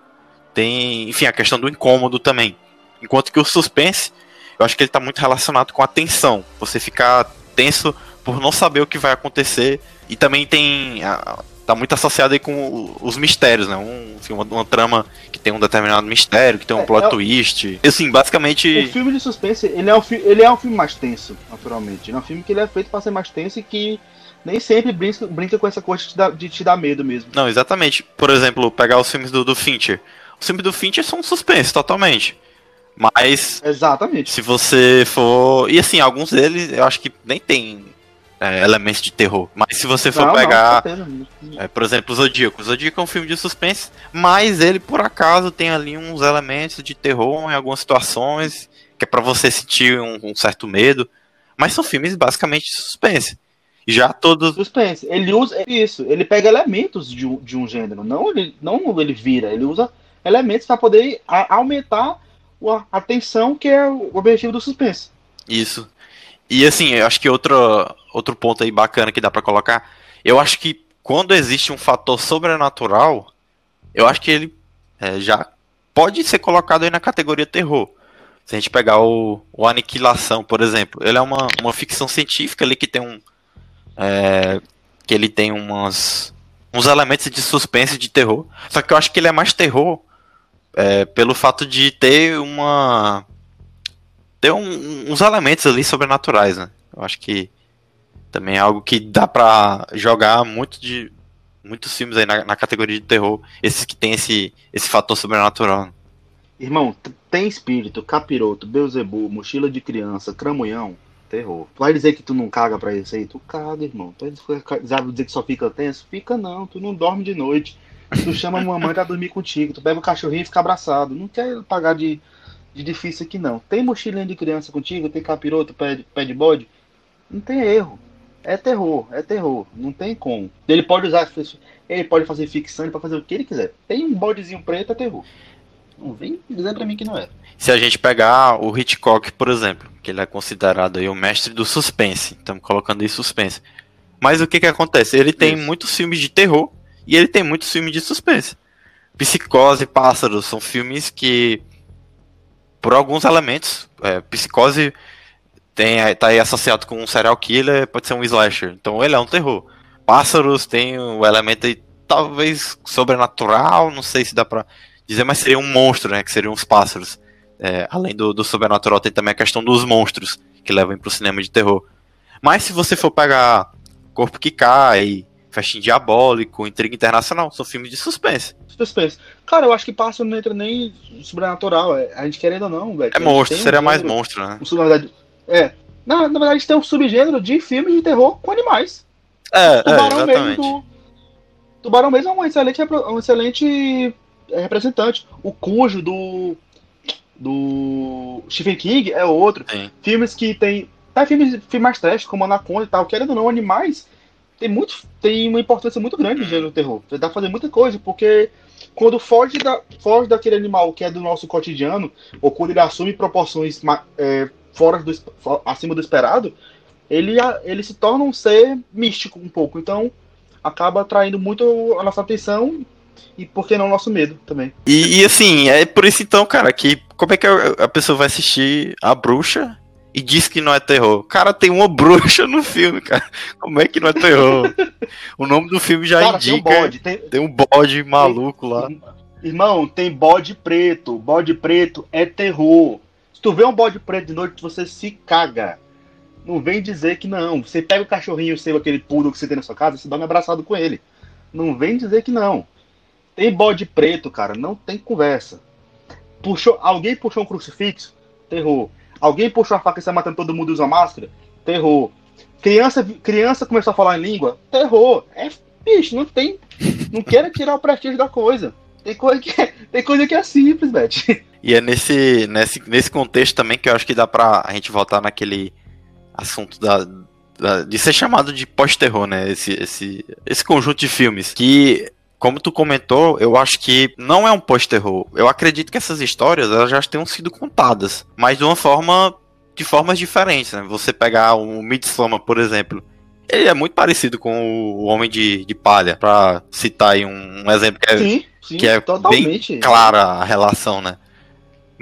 Tem, enfim, a questão do incômodo também. Enquanto que o suspense, eu acho que ele tá muito relacionado com a tensão. Você ficar tenso por não saber o que vai acontecer. E também tem. Tá muito associado aí com os mistérios, né? Um, assim, uma, uma, trama que tem um determinado mistério, que tem um é, plot é, twist. Assim, basicamente. O filme de suspense, ele é, um ele é um filme mais tenso, naturalmente. É um filme que ele é feito para ser mais tenso e que nem sempre brinca, brinca com essa coisa de te, dar, de te dar medo mesmo. Não, exatamente. Por exemplo, pegar os filmes do, do Fincher. Os filmes do Fincher são um suspense, totalmente. Mas. Exatamente. Se você for. E assim, alguns deles eu acho que nem tem é, elementos de terror. Mas se você for não, pegar. Não, é, por exemplo, o Zodíaco. O Zodíaco é um filme de suspense, mas ele, por acaso, tem ali uns elementos de terror em algumas situações, que é para você sentir um, um, certo medo. Mas são filmes basicamente de suspense. Já todos. Suspense. Ele usa isso, ele pega elementos de, de um gênero. Não ele, não ele vira, ele usa elementos para poder a, aumentar a, a tensão, que é o objetivo do suspense. Isso. E assim, eu acho que outro, outro ponto aí bacana que dá para colocar, eu acho que quando existe um fator sobrenatural, eu acho que ele é, já pode ser colocado aí na categoria terror. Se a gente pegar o, o Aniquilação, por exemplo, ele é uma, uma ficção científica ali que tem um. É, que ele tem umas, uns elementos de suspense de terror. Só que eu acho que ele é mais terror é, pelo fato de ter uma ter um, uns elementos ali sobrenaturais, né? Eu acho que também é algo que dá para jogar muito de muitos filmes aí na, na categoria de terror, esses que tem esse, esse fator sobrenatural. Irmão, tem espírito, capiroto, Beuzebu, mochila de criança, cramunhão, terror. Tu vai dizer que tu não caga pra isso aí? Tu caga, irmão. Tu vai dizer que só fica tenso? Fica não, tu não dorme de noite. Tu chama a mamãe pra dormir contigo, tu pega o cachorrinho e fica abraçado. Não quer pagar de, de difícil aqui não. Tem mochilinha de criança contigo, tem capiroto, pé pé de bode? Não tem erro. É terror, é terror. Não tem como. Ele pode usar, ele pode fazer ficção, ele pode fazer o que ele quiser. Tem um bodezinho preto, é terror. Não vem dizer pra mim que não é. Se a gente pegar o Hitchcock, por exemplo, que ele é considerado aí o mestre do suspense, estamos colocando aí suspense. Mas o que que acontece? Ele tem Isso. muitos filmes de terror e ele tem muitos filmes de suspense. Psicose e Pássaros são filmes que, por alguns elementos, é, Psicose tem, tá aí associado com um serial killer, pode ser um slasher. Então ele é um terror. Pássaros tem o elemento aí, talvez sobrenatural, não sei se dá pra dizer, mas seria um monstro, né? Que seriam os pássaros. É, além do, do, sobrenatural, tem também a questão dos monstros que levam para o cinema de terror. Mas se você for pegar Corpo que Cai, Festim Diabólico, Intriga Internacional, são filmes de suspense. Suspense. Cara, eu acho que Pássaro não entra nem sobrenatural. É, a gente querendo ou não, velho. É monstro, seria um mais monstro, né? Um, na verdade, é. Na, na verdade, tem um subgênero de filmes de terror com animais. É, Tubarão é, exatamente. Mesmo do, Tubarão mesmo é um excelente, um excelente é, representante. O Cujo do do Stephen King é outro. Sim. Filmes que tem. Tá, filmes, filmes mais trash, como Anaconda e tal, querendo ou não, animais tem, muito, tem uma importância muito grande no gênero terror. Você dá pra fazer muita coisa, porque quando foge, da, foge daquele animal que é do nosso cotidiano, ou quando ele assume proporções é, fora do, acima do esperado, ele, ele se torna um ser místico um pouco. Então, acaba atraindo muito a nossa atenção e por que não o nosso medo também. E, e, assim, é por isso então, cara, que como é que a pessoa vai assistir A Bruxa e diz que não é terror? Cara, tem uma bruxa (laughs) no filme, cara. Como é que não é terror? o nome do filme já cara, indica. Tem um bode, tem, tem um bode maluco tem, lá. Irmão, tem bode preto. Bode preto é terror. Tu vê um bode preto de noite, você se caga. Não vem dizer que não. Você pega o cachorrinho seu, aquele puro que você tem na sua casa, você um abraçado com ele. Não vem dizer que não. Tem bode preto, cara, não tem conversa. Puxou, alguém puxou um crucifixo? Terror. Alguém puxou a faca e está matando todo mundo e usa máscara? Terror. Criança, criança começou a falar em língua? Terror. É, bicho, não tem. Não quero tirar o prestígio da coisa. Tem coisa que é, tem coisa que é simples, Beth. (laughs) E é nesse, nesse, nesse contexto também que eu acho que dá pra a gente voltar naquele assunto da, da de ser chamado de pós-terror, né? Esse, esse, esse conjunto de filmes. Que como tu comentou, eu acho que não é um pós-terror. Eu acredito que essas histórias elas já tenham sido contadas, mas de uma forma de formas diferentes, né? Você pegar o Midsommar, por exemplo, ele é muito parecido com o Homem de, de Palha, para citar aí um, um, exemplo que é, sim, sim, que é bem clara a relação, né?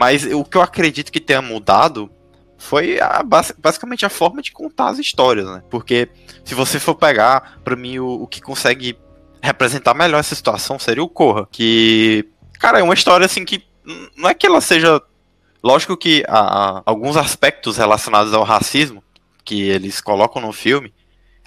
Mas o que eu acredito que tenha mudado foi a, basicamente a forma de contar as histórias, né? Porque se você for pegar, para mim, o, o que consegue representar melhor essa situação seria o Corra. Que, cara, é uma história assim que não é que ela seja. Lógico que há alguns aspectos relacionados ao racismo que eles colocam no filme,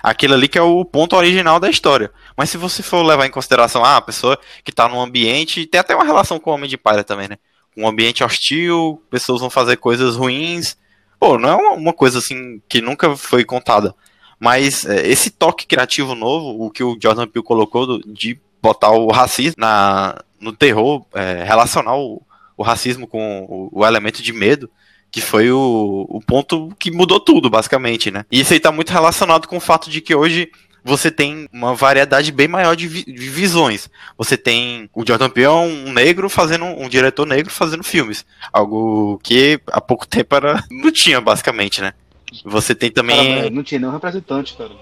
aquilo ali que é o ponto original da história. Mas se você for levar em consideração ah, a pessoa que está num ambiente, tem até uma relação com o Homem de Palha também, né? Um ambiente hostil, pessoas vão fazer coisas ruins. Pô, não é uma, coisa assim que nunca foi contada. Mas é, esse toque criativo novo, o que o Jordan Peele colocou do, de botar o racismo na, no terror, é, relacionar o, o, racismo com o, o, elemento de medo, que foi o, o ponto que mudou tudo, basicamente, né? E isso aí tá muito relacionado com o fato de que hoje você tem uma variedade bem maior de, vi de, visões. Você tem o Jordan Peele um negro fazendo um diretor negro fazendo filmes, algo que há pouco tempo era (laughs) não tinha basicamente, né? Você tem também. Cara, não tinha nenhum representante, cara.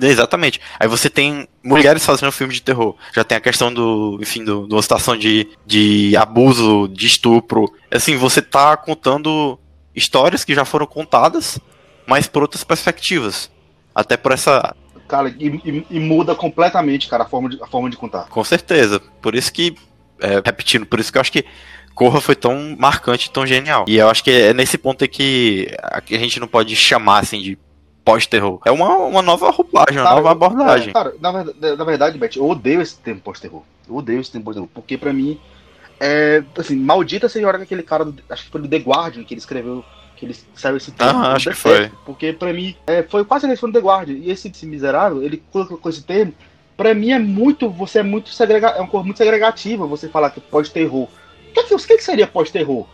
Exatamente. Aí você tem mulheres fazendo filme de terror. Já tem a questão do, enfim, do, uma situação de, de abuso, de estupro. Assim, você tá contando histórias que já foram contadas, mas por outras perspectivas. Até por essa. Cara, e, e, e muda completamente, cara, a forma de, a forma de contar. Com certeza. Por isso que. É, repetindo, por isso que eu acho que Corra foi tão marcante, tão genial. E eu acho que é nesse ponto que a gente não pode chamar assim de pós-terror. É uma, uma nova roupagem, uma Cara, nova abordagem. é, cara, na, verdade- na verdade, Beth, eu odeio esse termo pós-terror. Eu odeio esse termo pós-terror. Porque pra mim, é. Assim, maldita seja a hora que aquele cara, acho que foi do The Guardian, que ele escreveu. Que ele saiu esse termo. Ah, acho que detesto, Porque pra mim, é, foi quase foi no The Guardian. E esse, esse miserável, ele colocou esse termo. Pra mim é muito. Você é muito segrega, é uma coisa muito segregativa você falar que pós-terror. O que, é que- o que seria pós-terror?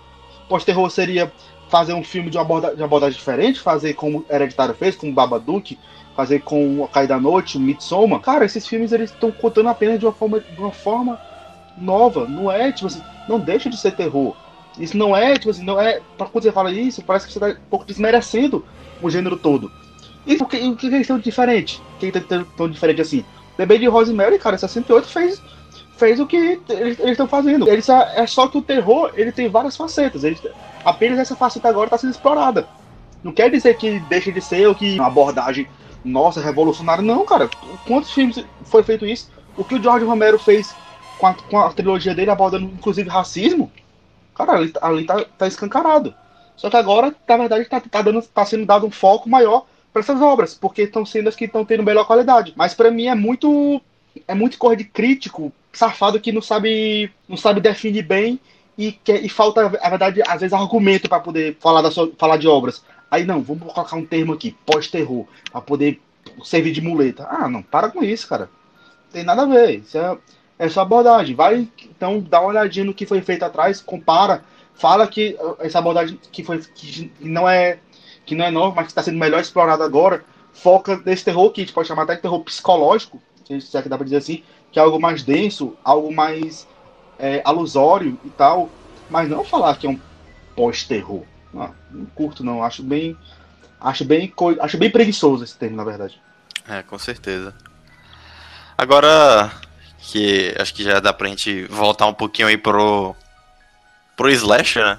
Pós-terror seria fazer um filme de uma, aborda- de uma abordagem diferente, fazer como Hereditário fez, como Babadook, fazer com A Cai da Noite, o Midsommar. Cara, esses filmes eles estão contando apenas de uma forma, de uma forma nova. Não é, tipo assim, não deixa de ser terror. Isso não é, tipo assim, não é. Quando você fala isso, parece que você tá um pouco desmerecendo o gênero todo. E por que, o que eles estão diferente? O que estão tão diferente assim? Bebê de Rosemary, cara, 68 fez, fez o que eles estão fazendo. Eles, é só que o terror ele tem várias facetas. Eles, apenas essa faceta agora está sendo explorada. Não quer dizer que deixa de ser o que uma abordagem nossa revolucionária. Não, cara. Quantos filmes foi feito isso? O que o George Romero fez com a, com a trilogia dele, abordando inclusive racismo, cara, ali, ali tá, tá escancarado. Só que agora, na verdade, tá, tá, dando, tá sendo dado um foco maior para essas obras, porque estão sendo as que estão tendo melhor qualidade. Mas para mim é muito é muito cor de crítico, safado que não sabe não sabe definir bem e, quer, e falta, na verdade, às vezes argumento para poder falar da sua, falar de obras. Aí não, vamos colocar um termo aqui, pós-terror, para poder servir de muleta. Ah, não, para com isso, cara. Tem nada a ver. Isso é, é só abordagem. Vai, então, dá uma olhadinha no que foi feito atrás, compara, fala que essa abordagem que foi que não é que não é nova, mas que está sendo melhor explorada agora, foca nesse terror que a gente pode chamar até de terror psicológico, se é que dá para dizer assim, que é algo mais denso, algo mais é, alusório e tal, mas não falar que é um pós-terror. Não, não curto não, acho bem acho bem acho bem preguiçoso esse termo, na verdade. É, com certeza. Agora que acho que já dá pra gente voltar um pouquinho aí pro pro slasher, né?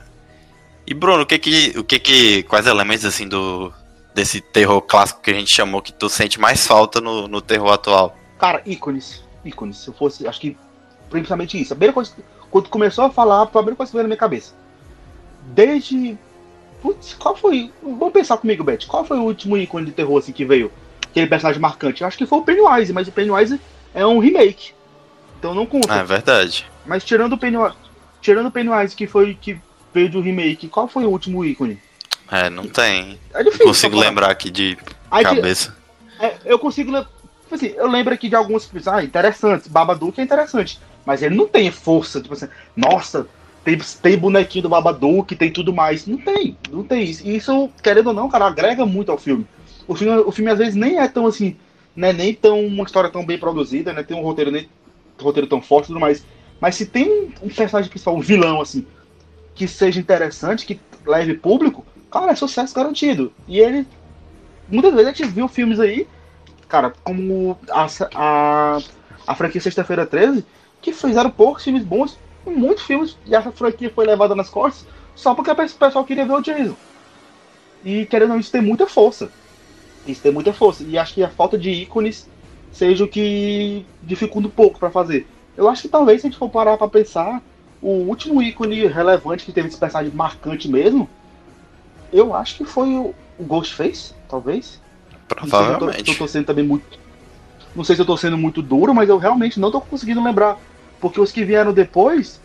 E Bruno, o que que o que que quais elementos assim do desse terror clássico que a gente chamou que tu sente mais falta no, no terror atual? Cara, ícones, ícones. Se eu fosse, acho que principalmente isso. A primeira coisa quando começou a falar, a primeira coisa que veio na minha cabeça. Desde Putz, qual foi. Vamos pensar comigo, Beth. Qual foi o último ícone de terror assim, que veio? Aquele personagem marcante? Eu acho que foi o Pennywise, mas o Pennywise é um remake. Então não conta. É verdade. Mas tirando o Pennywise, tirando o Pennywise que foi que veio do remake, qual foi o último ícone? É, não tem. É difícil. Consigo lembrar aqui de Aí, cabeça. é, eu consigo. tipo Assim, eu lembro aqui de alguns filmes, ah, interessantes. Babadook é interessante. Mas ele não tem força, tipo assim, nossa, tem, tem bonequinho do Babadook, tem tudo mais. Não tem, não tem isso. E isso, querendo ou não, cara, agrega muito ao filme. O filme, o filme às vezes nem é tão assim, né, nem tão uma história tão bem produzida, né? Tem um roteiro nem roteiro tão forte e tudo mais. Mas se tem um, personagem principal, um vilão, assim, que seja interessante, que leve público, cara, é sucesso garantido. E ele. Muitas vezes a gente viu filmes aí, cara, como a, a, a franquia Sexta-feira 13, que fizeram poucos filmes bons, muitos filmes, e essa franquia foi levada nas costas só porque o pessoal queria ver o Jason. E querendo isso tem muita força. Isso tem muita força. E acho que a falta de ícones seja o que dificulta um pouco pra fazer. Eu acho que talvez, se a gente for parar pra pensar, o último ícone relevante que teve esse personagem marcante mesmo, eu acho que foi o, Ghostface, talvez. Não sei se eu tô- se eu Provavelmente. tô sendo também muito. Não sei se eu tô sendo muito duro, mas eu realmente não tô conseguindo lembrar. Porque os que vieram depois,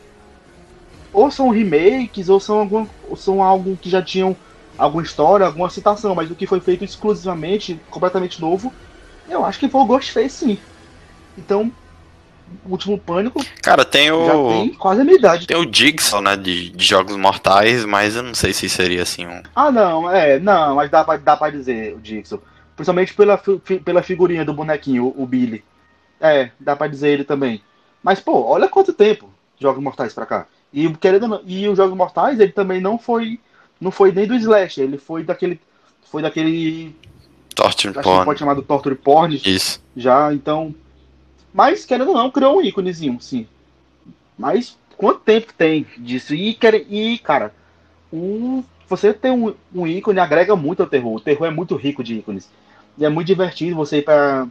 ou são remakes, ou são, algum, ou são algo que já tinham alguma história, alguma citação, mas o que foi feito exclusivamente, completamente novo, eu acho que foi o Ghostface sim. Então, o último pânico Cara, tem já o. tem quase a minha idade. Tem o Jigsaw, né? De, de Jogos Mortais, mas eu não sei se seria assim um. Ah, não, é, não, mas dá pra, dá pra dizer o Dixon. Principalmente pela, fi- pela figurinha do bonequinho, o, o Billy. É, dá pra dizer ele também. Mas, pô, olha quanto tempo Jogos Mortais pra cá. E, querendo, e os Jogos Mortais, ele também não foi. Não foi nem do Slash, ele foi daquele. Foi daquele. Torture Acho que Porn. pode chamar do Torture Porn Isso. já, então. Mas, querendo ou não, criou um íconezinho, sim. Mas quanto tempo tem disso? E, quer- e cara, um, você ter um, um ícone agrega muito ao terror. O terror é muito rico de ícones. E é muito divertido você ir pra.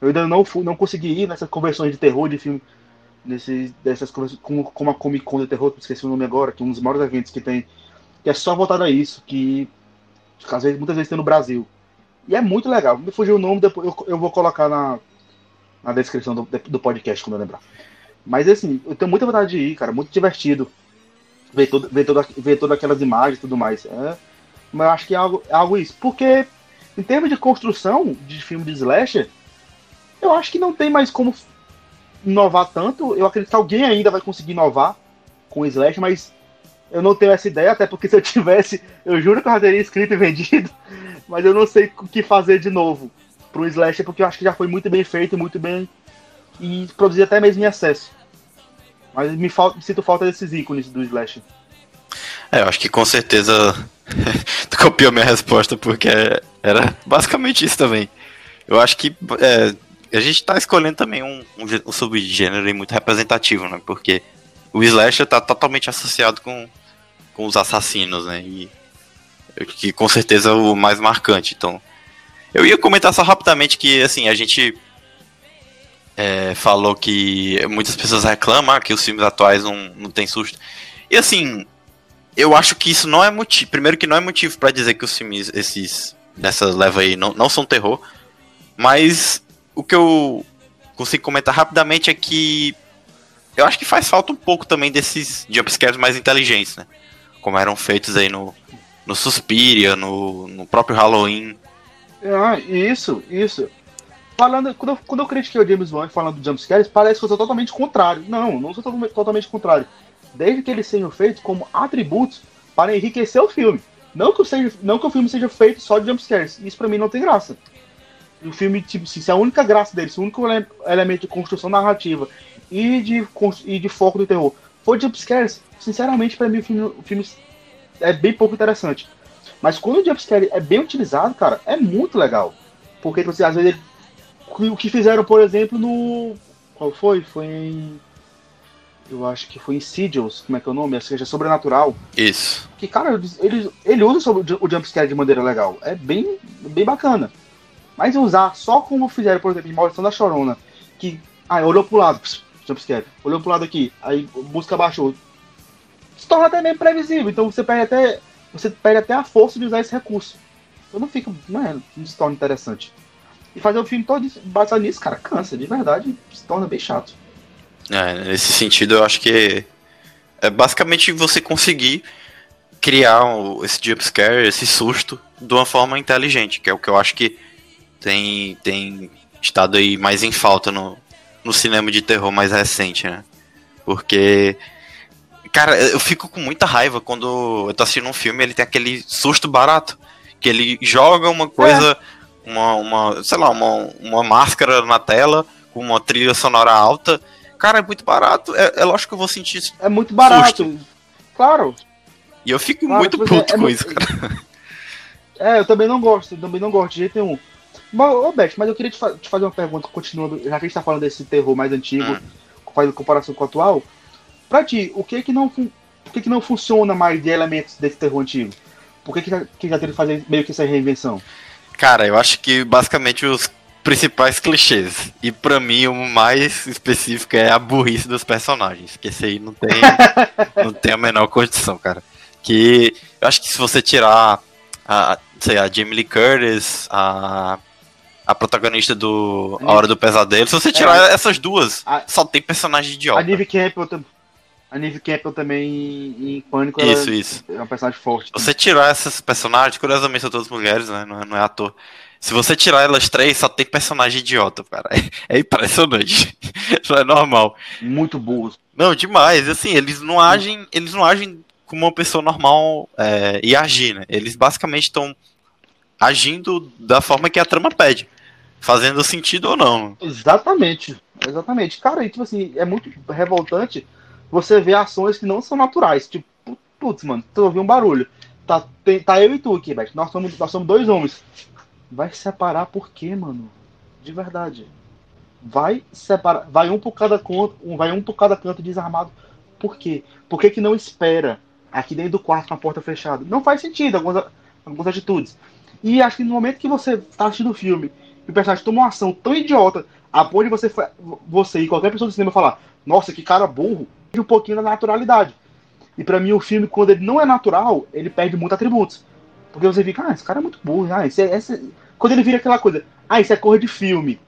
Eu ainda não, fui, não consegui ir nessas conversões de terror, de filme. Nesses, dessas conversões, como, como a Comic Con de terror, esqueci o nome agora, que é um dos maiores eventos que tem. Que é só voltado a isso, que às vezes, muitas vezes tem no Brasil. E é muito legal. Me fugiu o nome, depois eu, eu vou colocar na, na descrição do, do podcast quando eu lembrar. Mas assim, eu tenho muita vontade de ir, cara, muito divertido. Ver, todo, ver, toda, ver todas aquelas imagens e tudo mais. É, mas eu acho que é algo, é algo isso. Porque, em termos de construção de filme de slasher, eu acho que não tem mais como inovar tanto. Eu acredito que alguém ainda vai conseguir inovar com o Slash, mas eu não tenho essa ideia, até porque se eu tivesse, eu juro que eu já teria escrito e vendido, (laughs) mas eu não sei o que fazer de novo pro Slash, porque eu acho que já foi muito bem feito, muito bem. e produzir até mesmo em acesso. Mas me, me sinto falta desses ícones do Slash. É, eu acho que com certeza (laughs) tu copiou minha resposta, porque era basicamente isso também. Eu acho que é, a gente tá escolhendo também um, um, um subgênero muito representativo, né? Porque o slasher tá totalmente associado com, com os assassinos, né? E que com certeza é o mais marcante. Então, eu ia comentar só rapidamente que assim a gente é, falou que muitas pessoas reclamam que os filmes atuais não, não tem susto. E assim, eu acho que isso não é motivo. Primeiro que não é motivo para dizer que os filmes esses dessa leva aí não, não são terror, mas o que eu consigo comentar rapidamente é que eu acho que faz falta um pouco também desses jumpscares mais inteligentes, né? Como eram feitos aí no, no Suspiria, no, no próprio Halloween. Ah, isso, isso. Falando, quando eu, quando eu critiquei o James Wan falando do jumpscares, parece que eu sou totalmente contrário. Não, não sou totalmente contrário. Desde que eles sejam feitos como atributos para enriquecer o filme. Não que, seja, não que o filme seja feito só de jumpscares. Isso pra mim não tem graça. O filme, tipo, se é a única graça dele, se o único elemento de construção narrativa e de, e de foco do terror for jumpscares, sinceramente, para mim o filme, o filme é bem pouco interessante. Mas quando o jumpscare é bem utilizado, cara, é muito legal. Porque, tipo assim, às vezes, o que fizeram, por exemplo, no. Qual foi? Foi em. Eu acho que foi em Sigils, como é que é o nome? Ou seja, Sobrenatural. Isso. Que, cara, ele, ele usa o jumpscare de maneira legal. É bem, bem bacana. Mas usar só como fizeram, por exemplo, em Maldição da Chorona, que. Ah, olhou pro lado, jumpscare. Olhou pro lado aqui, aí busca baixou. Se torna até meio previsível, então você perde até. Você perde até a força de usar esse recurso. Então não fica. Não, é, não se torna interessante. E fazer o filme todo baseado nisso, cara, cansa, de verdade, se torna bem chato. É, nesse sentido eu acho que é basicamente você conseguir criar esse jumpscare, esse susto, de uma forma inteligente, que é o que eu acho que tem, tem estado aí mais em falta no, no cinema de terror mais recente, né? Porque, cara, eu fico com muita raiva quando eu tô assistindo um filme ele tem aquele susto barato. Que ele joga uma coisa, é. uma, uma, sei lá, uma, uma máscara na tela com uma trilha sonora alta. Cara, é muito barato. É, é lógico que eu vou sentir isso. É muito barato. Susto. Claro. E eu fico claro, muito puto é, é com isso, cara. (laughs) É, eu também não gosto, também não gosto de jeito nenhum. Mas, ô Beth, mas eu queria te, fa te, fazer uma pergunta, continuando, já que a gente tá falando desse terror mais antigo, hum. fazendo comparação com o atual. Pra ti, o que que não, o que que não funciona mais de elementos desse terror antigo? Por que que já, que já teve que fazer meio que essa reinvenção? Cara, eu acho que basicamente os principais clichês. E para mim o mais específico é a burrice dos personagens. Que esse aí não tem, (laughs) não tem a menor condição, cara. Que eu acho que se você tirar a, sei, a Jamie Lee Curtis, a a protagonista do A Hora do Pesadelo. Se você tirar é, essas duas, a, só tem personagem idiota. A Neve Campbell, a Campbell também em, Pânico isso, isso. é um personagem forte. Se você tirar essas personagens, curiosamente são todas mulheres, né? Não é, não é ator. Se você tirar elas três, só tem personagem idiota, cara. É, (laughs) é impressionante. (laughs) Isso é normal. Muito burros. Não, demais. Assim, eles não agem, eles não agem como uma pessoa normal é, e agir, né? Eles basicamente estão agindo da forma que a trama pede. Fazendo sentido ou não. Exatamente. Exatamente. Cara, e, tipo assim, é muito revoltante você ver ações que não são naturais. Tipo, putz, mano, tu ouviu um barulho. Tá, tem, tá eu e tu aqui, velho. Nós somos, nós somos dois homens. Vai separar por quê, mano? De verdade. Vai separar. Vai um por cada canto, um, vai um por cada canto desarmado. Por quê? Por que, que não espera aqui dentro do quarto com a porta fechada? Não faz sentido algumas, algumas atitudes. E acho que no momento que você tá assistindo o filme e o personagem toma uma ação tão idiota a ponto de você, você e qualquer pessoa do cinema falar, nossa, que cara burro, perde um pouquinho da naturalidade. E para mim o filme, quando ele não é natural, ele perde muitos atributos. Porque você fica, ah, esse cara é muito burro, ah, esse, esse... quando ele vira aquela coisa, ah, isso é cor de filme.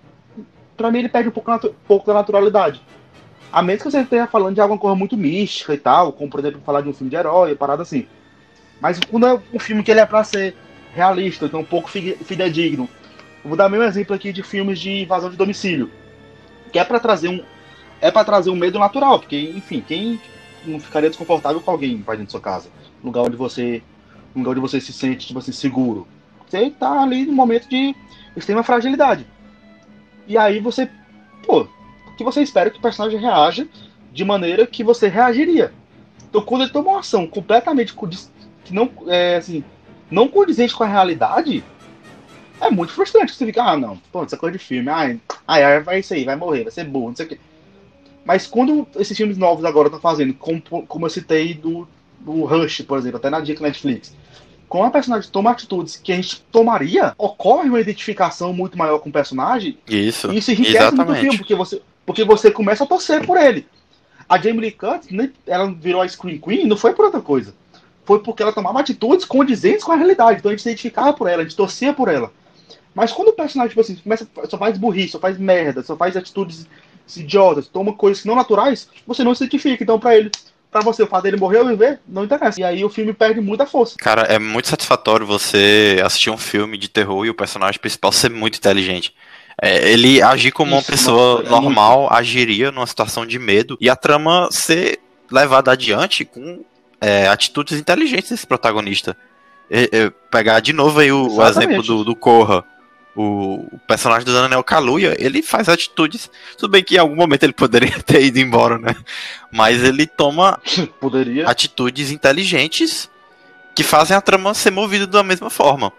Pra mim ele perde um pouco, um pouco da naturalidade. A menos que você esteja falando de alguma coisa muito mística e tal, como por exemplo falar de um filme de herói, parada assim. Mas quando é um filme que ele é pra ser realista, então um pouco fidedigno. vou dar meu exemplo aqui de filmes de invasão de domicílio. Que é para trazer um. É para trazer um medo natural, porque, enfim, quem não ficaria desconfortável com alguém da sua casa? Lugar onde você. lugar onde você se sente, tipo assim, seguro. Você tá ali no momento de extrema fragilidade. E aí você. Pô, que você espera que o personagem reaja de maneira que você reagiria. Então quando ele toma uma ação completamente que não é assim, não condizente com a realidade, é muito frustrante. Você fica, ah, não, pô, essa coisa de filme, ai, ai, vai isso aí, vai morrer, vai ser burro, não sei o quê. Mas quando esses filmes novos agora estão fazendo, como, como eu citei do, do Rush, por exemplo, até na dica Netflix, com a personagem toma atitudes que a gente tomaria, ocorre uma identificação muito maior com o personagem. Isso. E isso enriquece exatamente. muito o filme, porque você, porque você começa a torcer por ele. A Jamie Lee Curtis, ela virou a Screen Queen, não foi por outra coisa foi porque ela tomava atitudes condizentes com a realidade. Então a gente se identificava por ela, a gente torcia por ela. Mas quando o personagem, tipo assim, começa, só faz burrice, só faz merda, só faz atitudes idiotas, toma coisas não naturais, você não se identifica. Então, pra ele, pra você, o fato dele morrer ou viver, não interessa. E aí o filme perde muita força. Cara, é muito satisfatório você assistir um filme de terror e o personagem principal ser muito inteligente. É, ele agir como Isso, uma pessoa é normal muito... agiria numa situação de medo e a trama ser levada adiante com é, atitudes inteligentes desse protagonista. Pegar de novo aí o, o exemplo do, do Korra. O, o, personagem do Daniel Kaluuya, ele faz atitudes. Tudo bem que em algum momento ele poderia (laughs) ter ido embora, né? Mas ele toma poderia. atitudes inteligentes que fazem a trama ser movida da mesma forma.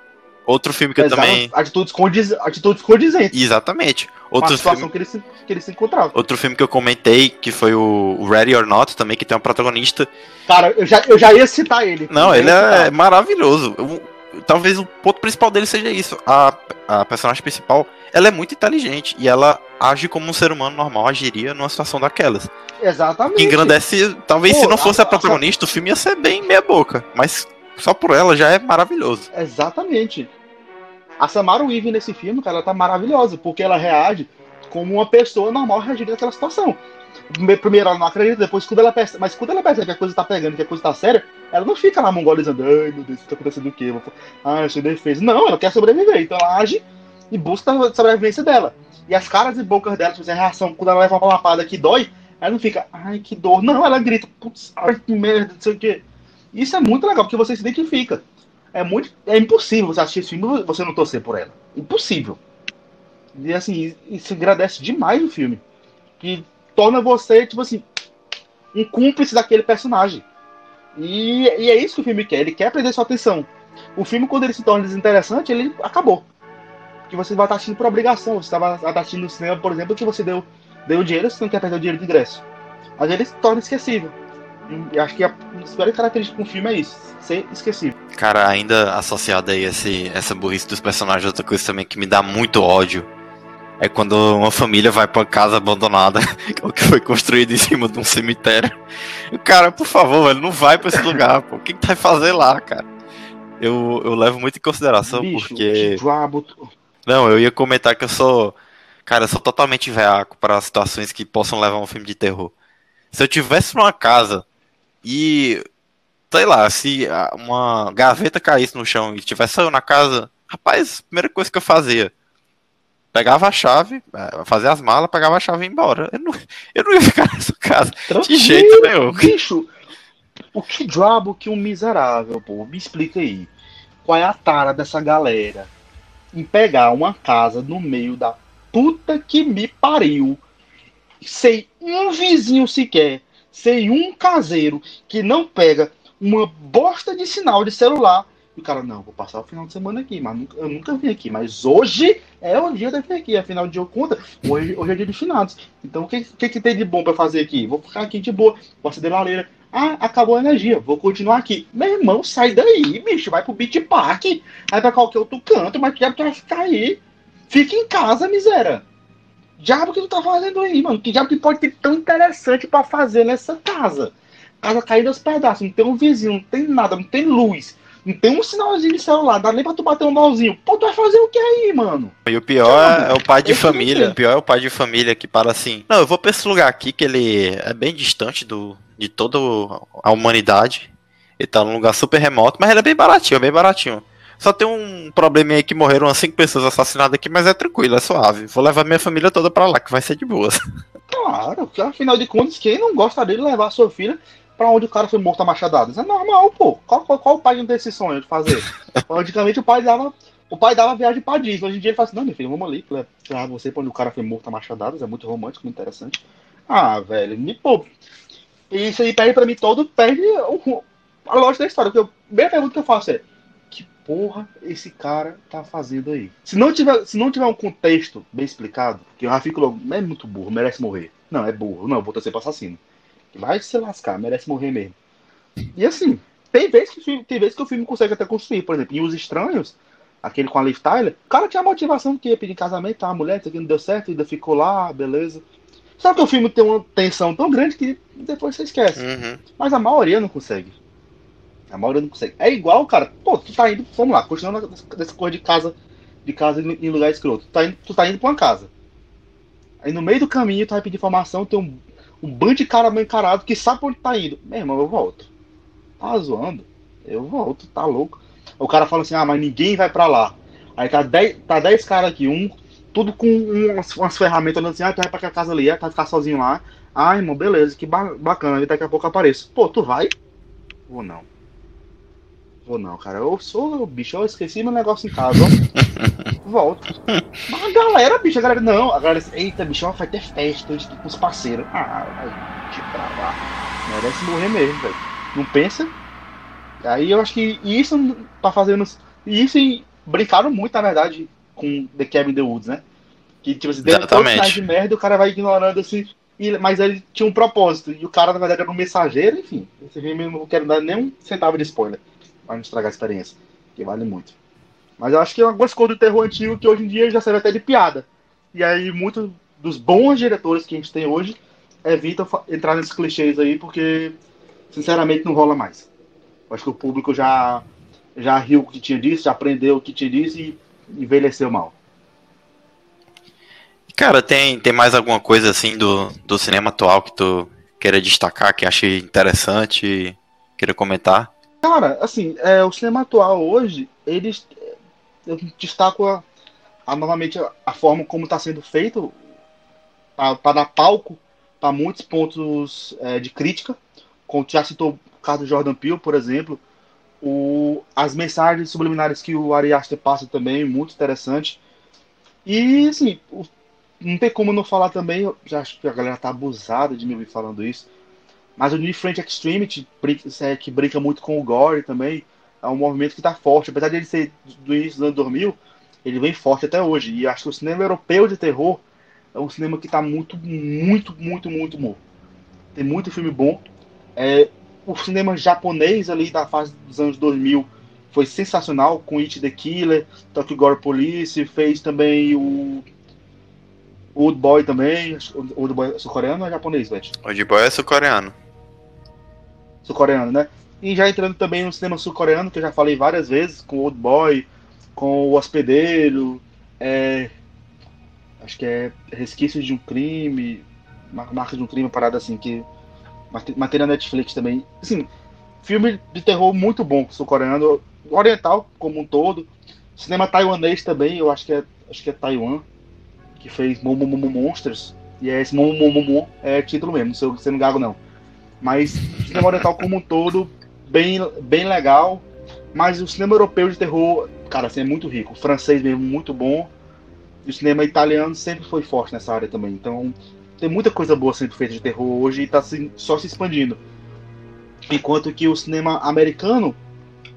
Outro filme que Exato. eu também. Atitudes, condiz... atitudes condizentes. Exatamente. Outro situação filme... que, ele se, que ele se encontrava. Outro filme que eu comentei, que foi o Ready or Not, também, que tem um protagonista. Cara, eu já, eu já ia citar ele. Não, ele é maravilhoso. Eu, talvez o ponto principal dele seja isso. A, a personagem principal, ela é muito inteligente e ela age como um ser humano normal agiria numa situação daquelas. Exatamente. Que engrandece, talvez Pô, se não fosse a, a protagonista, a... o filme ia ser bem meia boca, mas só por ela já é maravilhoso. Exatamente. A Samara Weaving nesse filme, cara, ela tá maravilhosa, porque ela reage como uma pessoa normal reagindo naquela situação. Primeiro ela não acredita, depois quando ela percebe, mas quando ela percebe que a coisa tá pegando, que a coisa tá séria, ela não fica lá mongolizando, ai meu Deus, tá acontecendo o quê? Ah, eu sou defesa. Não, ela quer sobreviver, então ela age e busca a sobrevivência dela. E as caras e bocas dela, tipo, a reação, quando ela leva uma lapada que dói, ela não fica, ai que dor. Não, ela grita, putz, ai que merda, não sei o quê. Isso é muito legal, porque você se identifica. É muito. É impossível você assistir esse filme e você não torcer por ela. Impossível. E assim, isso agradece demais o filme. Que torna você, tipo assim, um cúmplice daquele personagem. E, e é isso que o filme quer. Ele quer prender sua atenção. O filme, quando ele se torna desinteressante, ele acabou. Que você vai estar assistindo por obrigação. Você estava assistindo no cinema, por exemplo, que você deu, deu dinheiro, você não quer perder o dinheiro de ingresso. Mas ele se torna esquecível. Acho que a principal característica do filme é isso, ser esquecível. Cara, ainda associado aí a esse, essa burrice dos personagens, outra coisa também que me dá muito ódio é quando uma família vai pra casa abandonada, (laughs) que foi construída em cima de um cemitério. E, cara, por favor, velho, não vai pra esse lugar, pô. O que, que vai fazer lá, cara? Eu, eu levo muito em consideração Bicho, porque. Não, eu ia comentar que eu sou. Cara, eu sou totalmente veaco para situações que possam levar um filme de terror. Se eu tivesse numa casa e. Sei lá, se uma gaveta caísse no chão e tivesse eu na casa, rapaz, primeira coisa que eu fazia pegava a chave, é, fazia as malas, pegava a chave e ia embora. Eu não, eu não ia ficar (laughs) nessa casa Tranquilo, de jeito nenhum. Bicho, o que diabo que um miserável, pô? Me explica aí. Qual é a tara dessa galera em pegar uma casa no meio da puta que me pariu, sem um vizinho sequer, sem um caseiro que não pega uma bosta de sinal de celular e o cara, não, vou passar o final de semana aqui, mas nunca, eu nunca vim aqui. Mas hoje é o dia de vir aqui. Afinal de contas, hoje, hoje é dia de finados. Então o que, que, que tem de bom para fazer aqui? Vou ficar aqui de boa, vou acender a lareira. Ah, acabou a energia, vou continuar aqui. Meu irmão, sai daí, bicho. Vai pro Beach Park, vai pra qualquer outro canto, mas vai ficar aí. Fica em casa, miséria. Diabo que tu tá fazendo aí, mano? Que diabo que pode ter tão interessante para fazer nessa casa? Casa caída aos pedaços, não tem um vizinho, não tem nada, não tem luz Não tem um sinalzinho de celular, dá nem pra tu bater um malzinho. Pô, tu vai fazer o que aí, mano? E o pior é, é o pai de família. O pior é o pai de família que para assim. Não, eu vou pra esse lugar aqui que ele é bem distante do, de toda a humanidade. Ele tá num lugar super remoto, mas ele é bem baratinho, é bem baratinho. Só tem um probleminha aí que morreram umas 5 pessoas assassinadas aqui, mas é tranquilo, é suave. Vou levar minha família toda pra lá, que vai ser de boas. (laughs) Claro, afinal de contas, quem não gostaria de levar sua filha pra onde o cara foi morto a machadadas? É normal, pô. Qual, qual, qual o pai não tem esse sonho de fazer? (laughs) Antigamente o pai dava. O pai dava viagem pra Disney. Hoje em dia ele fala assim, não, meu filho, vamos ali, levar você pra onde o cara foi morto a machadadas, é muito romântico, muito interessante. Ah, velho, me pô. Isso aí perde pra mim todo, perde a lógica da história. Porque a primeira pergunta que eu faço é porra esse cara tá fazendo aí? Se não tiver, se não tiver um contexto bem explicado, que o Rafi logo, é muito burro, merece morrer. Não, é burro. Não, vou torcer pra assassino. Vai se lascar, merece morrer mesmo. E assim, tem vezes que, tem vezes que o filme consegue até construir. Por exemplo, em Os Estranhos, aquele com a Liv Tyler, o cara tinha a motivação que ia pedir casamento, tá? A mulher, isso aqui não deu certo, ainda ficou lá, beleza. Só que o filme tem uma tensão tão grande que depois você esquece. Uhum. Mas a maioria não consegue. A maioria não consegue. É igual, cara. Pô, tu tá indo. Vamos lá, continuando dessa coisa de casa. De casa em lugar escroto. Tu tá indo, tu tá indo pra uma casa. Aí no meio do caminho tu vai pedir informação, tem um, um bando de cara encarado que sabe pra onde tá indo. Meu irmão, eu volto. Tá zoando? Eu volto, tá louco. O cara fala assim, ah, mas ninguém vai pra lá. Aí tá 10 tá dez caras aqui, um, tudo com umas, umas ferramentas olhando assim, ah, tu vai pra aquela casa ali, é, tá ficar sozinho lá. Ah, irmão, beleza, que bacana, daqui a pouco apareço. Pô, tu vai? Ou não? Vou não, cara. Eu sou o bicho, eu esqueci meu negócio em casa. (laughs) Volto. Mas a galera, bicho, a galera, não, a galera, eita, bicho, vai ter festa hoje com os parceiros. Ah, vai pra lá. Merece morrer mesmo, velho. Não pensa? Aí eu acho que isso tá fazendo. Isso e brincaram muito, na verdade, com The Cabin the Woods, né? Que, tipo assim, deu sinais de merda, o cara vai ignorando assim. E, mas ele tinha um propósito. E o cara, na verdade, era um mensageiro, enfim. Esse filme eu não quero dar nem um centavo de spoiler para não estragar a experiência, que vale muito. Mas eu acho que é algumas coisas do terror antigo que hoje em dia já serve até de piada. E aí, muitos dos bons diretores que a gente tem hoje evitam entrar nesses clichês aí, porque, sinceramente, não rola mais. Eu acho que o público já, já riu o que tinha disso, já aprendeu o que tinha disso e envelheceu mal. Cara, tem, tem mais alguma coisa assim do, do cinema atual que tu queira destacar, que achei interessante, queira comentar? Cara, assim, é, o cinema atual hoje, eles. Eu destaco a, a novamente a, a, forma como está sendo feito para dar palco para muitos pontos é, de crítica. Como já citou o caso do Jordan Peele, por exemplo. O, as mensagens subliminares que o Ari Aster passa também, muito interessante. E, assim, o, não tem como não falar também, já acho que a galera tá abusada de me ouvir falando isso, mas o Different Extremity, é, que brinca muito com o Gore também, é um movimento que está forte. Apesar de ele ser do início dos anos 2000, ele vem forte até hoje. E acho que o cinema europeu de terror é um cinema que está muito, muito, muito, muito bom. Tem muito filme bom. É, o cinema japonês ali da fase dos anos 2000 foi sensacional, com It the Killer, Tokyo Gore Police, fez também o Old Boy também. Old Boy é sul-coreano ou é japonês, Beth? Old Boy é sul-coreano sul-coreano, né? E já entrando também no cinema sul-coreano, que eu já falei várias vezes, com Old Boy, com O Hospedeiro, é, acho que é Resquícios de um Crime, Marca de um Crime, parada assim, que matéria Netflix também. Assim, filme de terror muito bom sul-coreano, oriental como um todo. Cinema taiwanês também, eu acho que é, acho que é Taiwan, que fez Momomomo Monsters. E é esse Momomomo é título mesmo, se eu não gago não. Mas o cinema oriental como um todo, bem, bem legal. Mas o cinema europeu de terror, cara, assim, é muito rico. O francês mesmo, muito bom. E o cinema italiano sempre foi forte nessa área também. Então, tem muita coisa boa sendo feita de terror hoje e está só se expandindo. Enquanto que o cinema americano,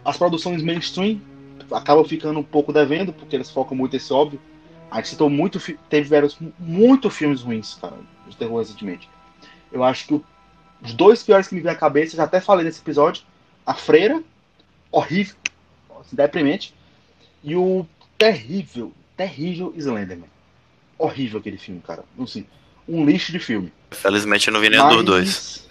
as produções mainstream acabam ficando um pouco devendo, porque eles focam muito esse óbvio. A gente citou muito, teve vários, muito filmes ruins, cara, de terror recentemente. Eu acho que o os dois piores que me vem à cabeça, já até falei nesse episódio. A Freira, horrível, assim, deprimente. E o terrível, terrível Slenderman. Horrível aquele filme, cara. Assim, um lixo de filme. Felizmente eu não vi nenhum dos dois.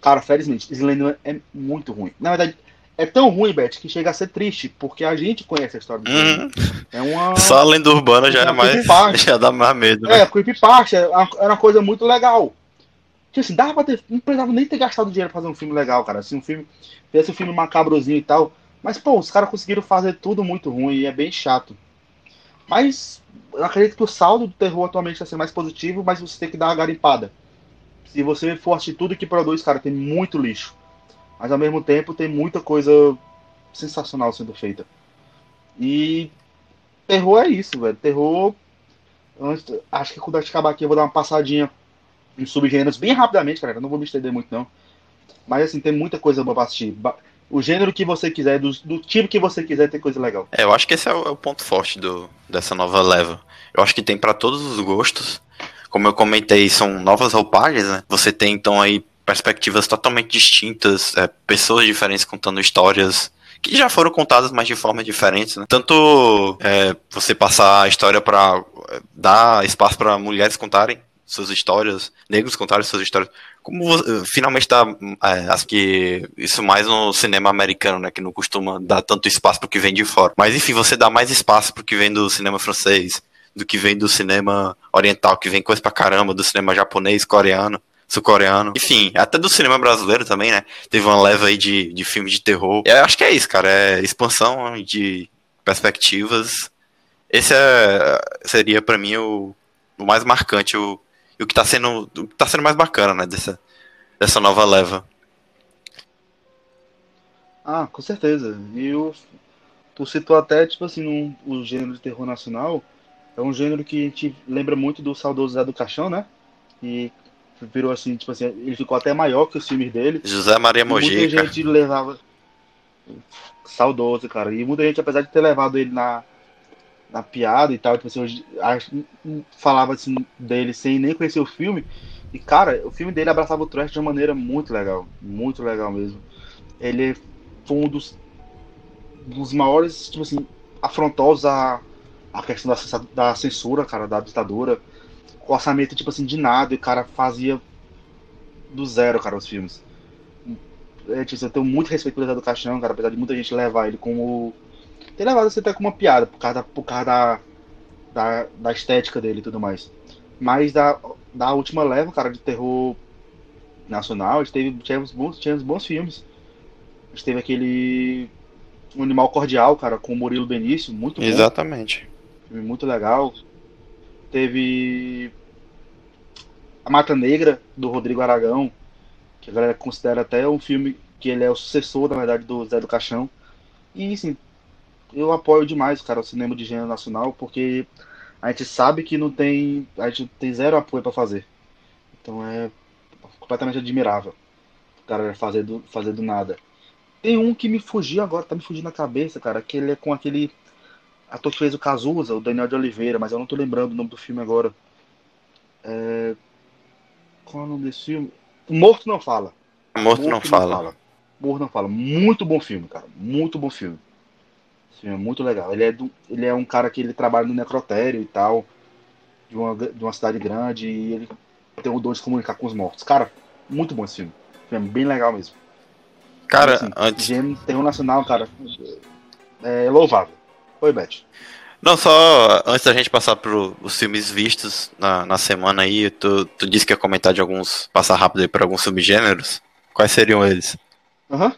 Cara, felizmente, Slenderman é muito ruim. Na verdade, é tão ruim, Beth, que chega a ser triste, porque a gente conhece a história do Uhum. É uma. Só a lenda urbana já É mais. creepypasta. (laughs) Já dá mais medo. Né? É, creepypasta era uma- era uma coisa muito legal. Tipo assim, dava pra ter. Não precisava nem ter gastado dinheiro pra fazer um filme legal, cara. Assim, um filme. Fez um filme macabrozinho e tal. Mas, pô, os caras conseguiram fazer tudo muito ruim e é bem chato. Mas eu acredito que o saldo do terror atualmente está sendo mais positivo, mas você tem que dar uma garimpada. Se você for assistir tudo que produz, cara, tem muito lixo. Mas ao mesmo tempo tem muita coisa sensacional sendo feita. E terror é isso, velho. Terror. acho que quando acabar aqui eu vou dar uma passadinha em subgêneros bem rapidamente, cara. Não vou me estender muito, não. Mas assim, tem muita coisa boa pra assistir. O gênero que você quiser, do, do tipo que você quiser, tem coisa legal. É, eu acho que esse é o, é ponto forte do, dessa nova leva. Eu acho que tem pra todos os gostos. Como eu comentei, são novas roupagens, né? Você tem então aí perspectivas totalmente distintas, é, pessoas diferentes contando histórias que já foram contadas, mas de formas diferentes, né? Tanto é, você passar a história pra é, dar espaço pra mulheres contarem suas histórias, negros contarem suas histórias, como vo- finalmente dá, é, acho que isso mais no cinema americano, né, que não costuma dar tanto espaço pro que vem de fora. Mas enfim, você dá mais espaço pro que vem do cinema francês, do que vem do cinema oriental, que vem coisa pra caramba, do cinema japonês, coreano, sul-coreano. Enfim, até do cinema brasileiro também, né? Teve uma leva aí de, de filme de terror. E eu acho que é isso, cara, é expansão de perspectivas. Esse é, seria pra mim o, o mais marcante, o, e o que tá sendo, o que tá sendo mais bacana, né, dessa, dessa nova leva. Ah, com certeza. E o, tu citou até, tipo assim, um, o gênero de terror nacional. É um gênero que a gente lembra muito do saudoso Zé do Caixão, né? E virou assim, tipo assim, ele ficou até maior que os filmes dele. José Maria E muita gente levava. Saudoso, cara. E muita gente, apesar de ter levado ele na, na piada e tal, tipo assim, hoje, acho- falava assim dele sem nem conhecer o filme. E, cara, o filme dele abraçava o trash de uma maneira muito legal. Muito legal mesmo. Ele foi um dos, dos maiores, tipo assim, afrontosos à, à questão da, da censura, cara, da ditadura. Com orçamento, tipo assim, de nada. E o cara fazia do zero, cara, os filmes. É, tipo, assim, eu tenho muito respeito pelo Zé do Caixão, cara, apesar de muita gente levar ele como. Ter levado assim até como uma piada, por causa da, por causa da, da, da estética dele e tudo mais. Mas da, da última leva, cara, de terror nacional, a gente teve, tivemos, bons, tivemos bons filmes. A gente teve aquele. Um Animal Cordial, cara, com o Murilo Benício, muito bom. Exatamente. Filme muito legal. Teve A Mata Negra, do Rodrigo Aragão, que a galera considera até um filme que ele é o sucessor, na verdade, do Zé do Caixão. E, assim, eu apoio demais, cara, o cinema de gênero nacional, porque a gente sabe que não tem. A gente tem zero apoio pra fazer. Então é completamente admirável o cara fazer do, fazer do nada. Tem um que me fugiu agora, tá me fugindo na cabeça, cara, que ele é com aquele ator que fez o Cazuza, o Daniel de Oliveira, mas eu não tô lembrando o nome do filme agora. É... Qual é o nome desse filme? O Morto Não Fala. Morto não fala. Morto Não Fala. Muito bom filme, cara. Muito bom filme. Filme é muito legal. Ele é, do... ele é um cara que ele trabalha no necrotério e tal, de uma, de uma cidade grande, e ele tem o dom de se comunicar com os mortos. Cara, muito bom esse filme. Filme bem legal mesmo. Cara, Assim, antes. Gênero terror nacional, cara, é louvável. Oi, Beth. Não, só antes da gente passar para os filmes vistos na, na semana aí, tu, tu disse que ia comentar de alguns. passar rápido aí por alguns subgêneros. Quais seriam eles? Aham.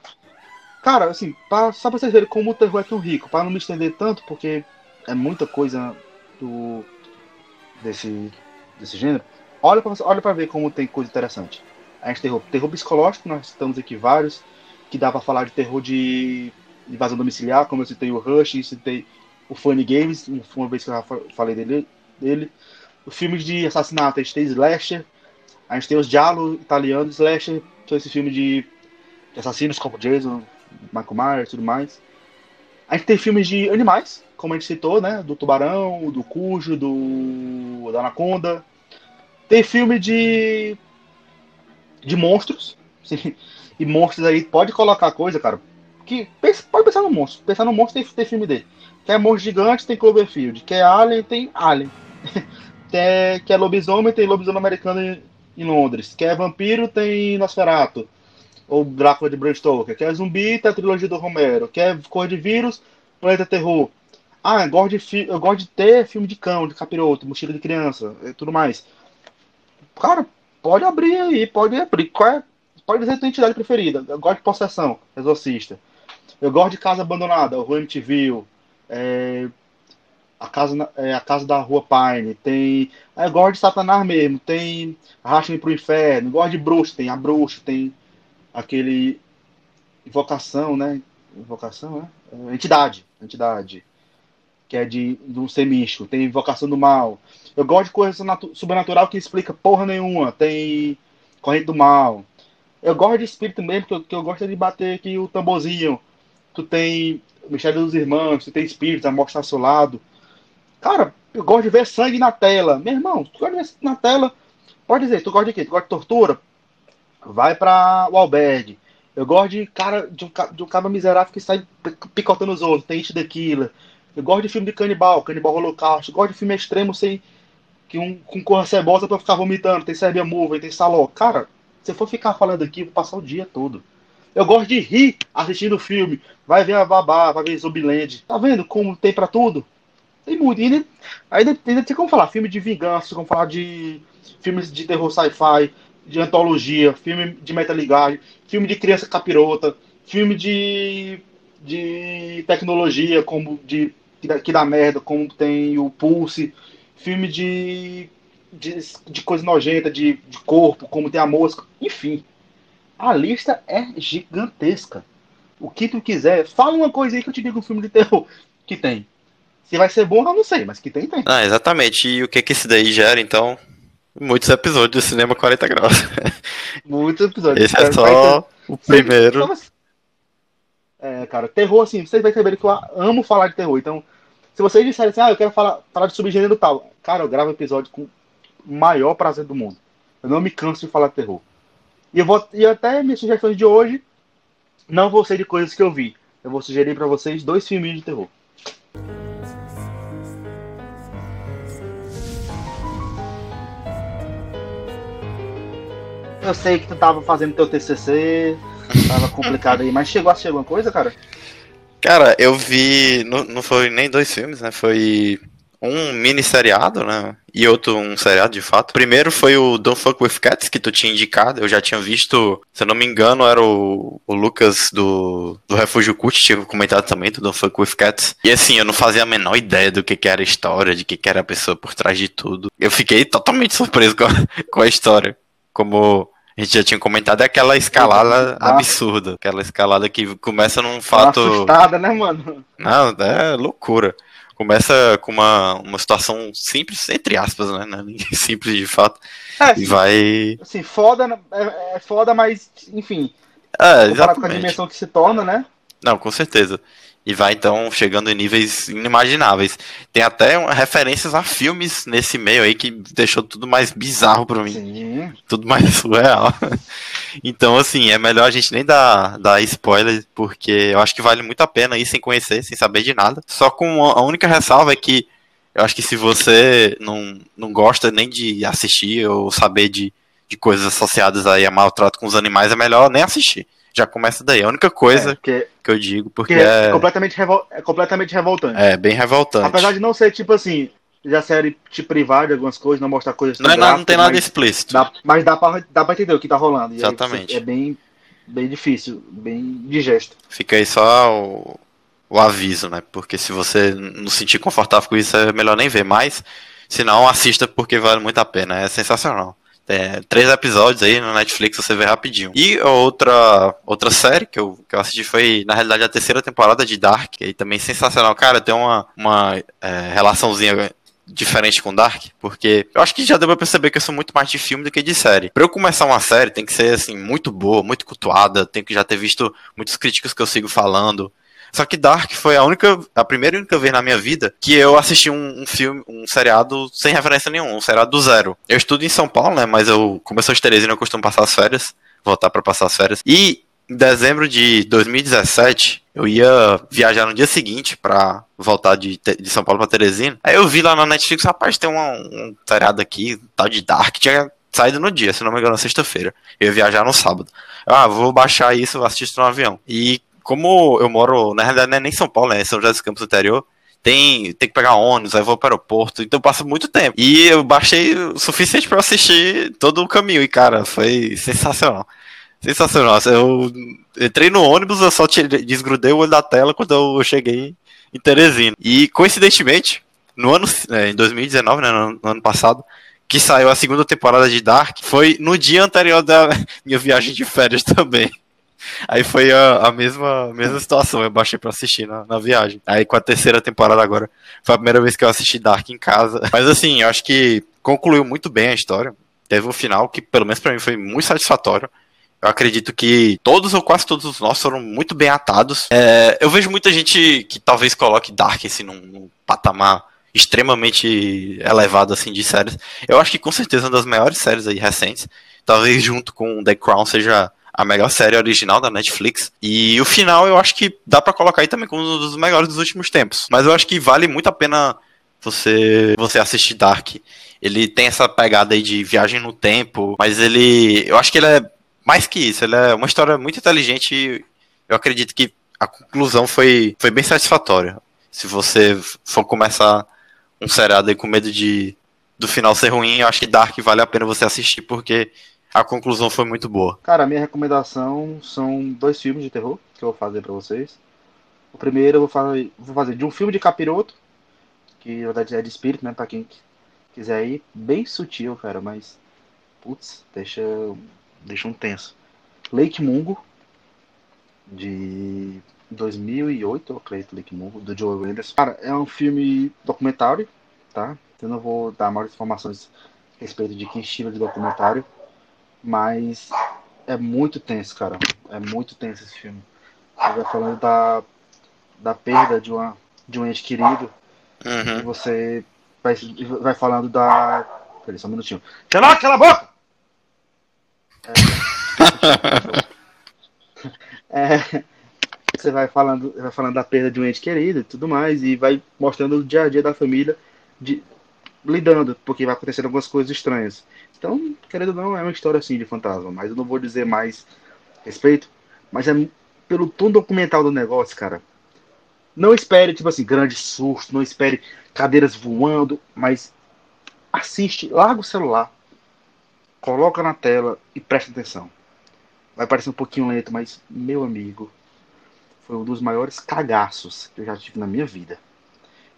Cara, assim, pra, só pra vocês verem como o terror é tão rico, pra não me estender tanto, porque é muita coisa do desse, desse gênero, olha pra, olha pra ver como tem coisa interessante. A gente terror, terror psicológico, nós citamos aqui vários, que dá pra falar de terror de invasão domiciliar, como eu citei o Rush, citei o Funny Games, um- uma vez que eu já fa- falei dele. dele. Os filmes de assassinato, a gente tem Slasher, a gente tem os Giallo italianos, Slasher, são esses filmes de assassinos como Jason, Michael Myers e tudo mais. A gente tem filmes de animais, como a gente citou, né? Do tubarão, do cujo, do da anaconda. Tem filme de de monstros. (laughs) sim. E monstros aí pode colocar coisa, cara. Que pode pensar no monstro. Pensar no monstro tem, tem filme dele. Quer monstro gigante tem Cloverfield. Quer Alien tem Alien. (laughs) quer, quer lobisomem tem lobisomem americano em, em Londres. Quer vampiro tem Nosferatu. Ou Drácula de Bram Stoker. Quer zumbi, tá a trilogia do Romero. Quer cor de vírus, Planeta Terror. Ah, eu gosto, de eu gosto de ter filme de cão, de capiroto, mochila de criança e tudo mais. Cara, pode abrir aí, pode abrir. Qual é, pode dizer a tua entidade preferida. Eu gosto de Possessão, Exorcista. Eu gosto de Casa Abandonada, o Ruim Viu. É, a casa, é, a casa da Rua Pine, tem. Eu gosto de Satanás mesmo, tem Arraste-me pro Inferno, eu gosto de bruxo, tem a bruxa, tem aquele. Invocação, né? Invocação, né? Entidade. Entidade que é de, de um ser místico, tem Invocação do Mal. Eu gosto de coisa sobrenatural que explica porra nenhuma, tem Corrente do Mal. Eu gosto de espírito mesmo, que eu, que eu gosto de bater aqui o tamborzinho. Tu tem Mistério dos Irmãos, tu tem espírito, a morte está ao seu lado. Cara, eu gosto de ver sangue na tela. Meu irmão, tu gosta de ver sangue na tela, pode dizer, tu gosta de quê? Tu gosta de tortura? Vai para o albergue. Eu gosto de cara de um, de um cara miserável que sai picotando os outros. Tem the Killer. Eu gosto de filme de canibal, canibal holocausto. Eu gosto de filme extremo sem que um com cor cebosa pra ficar vomitando. Tem Serbia Movie, tem Saló. Cara, se eu for ficar falando aqui, eu vou passar o dia todo. Eu gosto de rir assistindo filme. Vai ver a Babá, vai ver Zumbiland. Tá vendo como tem para tudo? Tem muito. Ainda, ainda, ainda tem como falar filme de vingança, como falar de filmes de terror sci-fi, de antologia, filme de metaligagem, filme de criança capirota, filme de, de tecnologia, como de que dá, merda, como tem o Pulse, filme de, de, de coisa nojenta, de, de corpo, como tem a mosca, enfim. A lista é gigantesca. O que tu quiser, fala uma coisa aí que eu te digo um filme de terror que tem. Se vai ser bom, eu não sei, mas que tem, tem. Ah, exatamente. E o que que esse daí gera, então? Muitos episódios de Cinema 40 Graus. (laughs) Muitos episódios. Esse é só o primeiro. É, cara, terror, assim, vocês vão saber que eu amo falar de terror. Então, se vocês disserem assim, ah, eu quero falar, falar de subgênero tal, cara, eu gravo episódio com o maior prazer do mundo. Eu não me canso de falar de terror. E eu vou e até minhas sugestões de hoje não vão ser de coisas que eu vi. Eu vou sugerir para vocês dois filmes de terror. Eu sei que tu tava fazendo teu TCC, Tava complicado aí, mas chegou a assistir alguma coisa, cara? Cara, eu vi. Não, não foi nem dois filmes, né? Foi um mini seriado, né? E outro um seriado de fato. Primeiro foi o Don't Fuck With Cats, que tu tinha indicado. Eu já tinha visto, se eu não me engano, era o, o Lucas do, do Refúgio Cult, tinha comentado também do Don't Fuck With Cats. E assim, eu não fazia a menor ideia do que, que era a história, de que, que era a pessoa por trás de tudo. Eu fiquei totalmente (laughs) surpreso com a, com a história. Como a gente já tinha comentado, é aquela escalada absurda. Aquela escalada que começa num fato. Uma assustada, né, mano? Não, é loucura. Começa com uma, uma situação simples, entre aspas, né? É (laughs) simples de fato. É, e vai. Assim, foda, né, é, é foda, mas, enfim. É, exatamente. com a dimensão que se torna, né? Não, com certeza. E vai então chegando em níveis inimagináveis. Tem até referências a filmes nesse meio aí que deixou tudo mais bizarro para mim. Sim. Tudo mais (laughs) surreal. então, assim, é melhor a gente nem dar, dar spoiler, porque eu acho que vale muito a pena ir sem conhecer, sem saber de nada. Só com a única ressalva é que eu acho que se você não, não gosta nem de assistir ou saber de, de coisas associadas aí a maltrato com os animais, é melhor nem assistir. Já começa daí. A única coisa é, que, que, eu digo, porque é, é, completamente revol, é completamente revoltante. É, bem revoltante. Apesar de não ser tipo assim, já série te privar de algumas coisas, não mostrar coisas não, é não, não tem nada explícito. Dá, mas dá pra, dá pra entender o que tá rolando. Exatamente. Aí, é bem, bem difícil, bem digesto. Fica aí só o, o aviso, né? Porque se você não se sentir confortável com isso, é melhor nem ver mais. Se não, assista porque vale muito a pena. É sensacional. É, três episódios aí no Netflix você vê rapidinho. E outra, outra série que eu, que eu assisti foi, na realidade, a terceira temporada de Dark, e também sensacional. Cara, tem uma, uma é, relaçãozinha diferente com Dark, porque eu acho que já deu pra perceber que eu sou muito mais de filme do que de série. Pra eu começar uma série, tem que ser, assim, muito boa, muito cultuada, tem que já ter visto muitos críticos que eu sigo falando. Só que Dark foi a única, a primeira e única vez na minha vida que eu assisti um, um, filme, um seriado sem referência nenhuma, um seriado do zero. Eu estudo em São Paulo, né? Mas eu, como eu sou de Teresina, eu costumo passar as férias, voltar para passar as férias. E em dezembro de 2017, eu ia viajar no dia seguinte para voltar de, de São Paulo para Teresina. Aí eu vi lá na Netflix, rapaz, tem um, um seriado aqui, tal de Dark. Tinha saído no dia, se não me engano, sexta-feira. Eu ia viajar no sábado. Ah, vou baixar isso, vou assistir no avião. E como eu moro, na realidade, não é nem São Paulo, né? É São José dos Campos interior. Tem, tem que pegar ônibus, aí vou para o aeroporto, então passa muito tempo. E eu baixei o suficiente para assistir todo o caminho, e cara, foi sensacional. Sensacional. Eu entrei no ônibus, eu só desgrudei o olho da tela quando eu cheguei em Teresina. E coincidentemente, no ano, é, em 2019, né, no ano passado, que saiu a segunda temporada de Dark, foi no dia anterior da (laughs) minha viagem de férias também. Aí foi a, a mesma, mesma situação, eu baixei pra assistir na, na, viagem. Aí com a terceira temporada agora, foi a primeira vez que eu assisti Dark em casa. (laughs) Mas assim, eu acho que concluiu muito bem a história. Teve um final que, pelo menos para mim, foi muito satisfatório. Eu acredito que todos ou quase todos os nossos foram muito bem atados. É, eu vejo muita gente que talvez coloque Dark assim, num, num patamar extremamente elevado assim de séries. Eu acho que com certeza uma das maiores séries aí recentes, talvez junto com The Crown seja a melhor série original da Netflix. E o final eu acho que dá para colocar aí também como um dos melhores dos últimos tempos. Mas eu acho que vale muito a pena você você assistir Dark. Ele tem essa pegada aí de viagem no tempo, mas ele eu acho que ele é mais que isso, ele é uma história muito inteligente e eu acredito que a conclusão foi, foi bem satisfatória. Se você for começar um seriado aí com medo de do final ser ruim, eu acho que Dark vale a pena você assistir porque a conclusão foi muito boa. Cara, minha recomendação são dois filmes de terror que eu vou fazer para vocês. O primeiro eu vou fazer, vou fazer de um filme de capiroto, que na verdade é de espírito, né, para quem quiser ir, bem sutil, cara, mas putz, deixa deixa um tenso. Lake Mungo de 2008, eu acredito, Lake Mungo, do Joe Wenders. Cara, é um filme documentário, tá? Eu não vou dar maiores informações a respeito de que estilo de documentário, mas é muito tenso, cara. É muito tenso esse filme. Ele vai falando da, da perda de, uma, de um ente querido. Uhum. E você vai, vai falando da. Peraí, só um minutinho. Cala, cala a boca! É, (laughs) é, você vai falando, vai falando da perda de um ente querido e tudo mais, e vai mostrando o dia a dia da família de, lidando, porque vai acontecendo algumas coisas estranhas. Então, querendo ou não, é uma história assim de fantasma, mas eu não vou dizer mais respeito, mas é pelo tom documental do negócio, cara. Não espere, tipo assim, grande susto, não espere cadeiras voando, mas assiste, larga o celular, coloca na tela e presta atenção. Vai parecer um pouquinho lento, mas, meu amigo, foi um dos maiores cagaços que eu já tive na minha vida.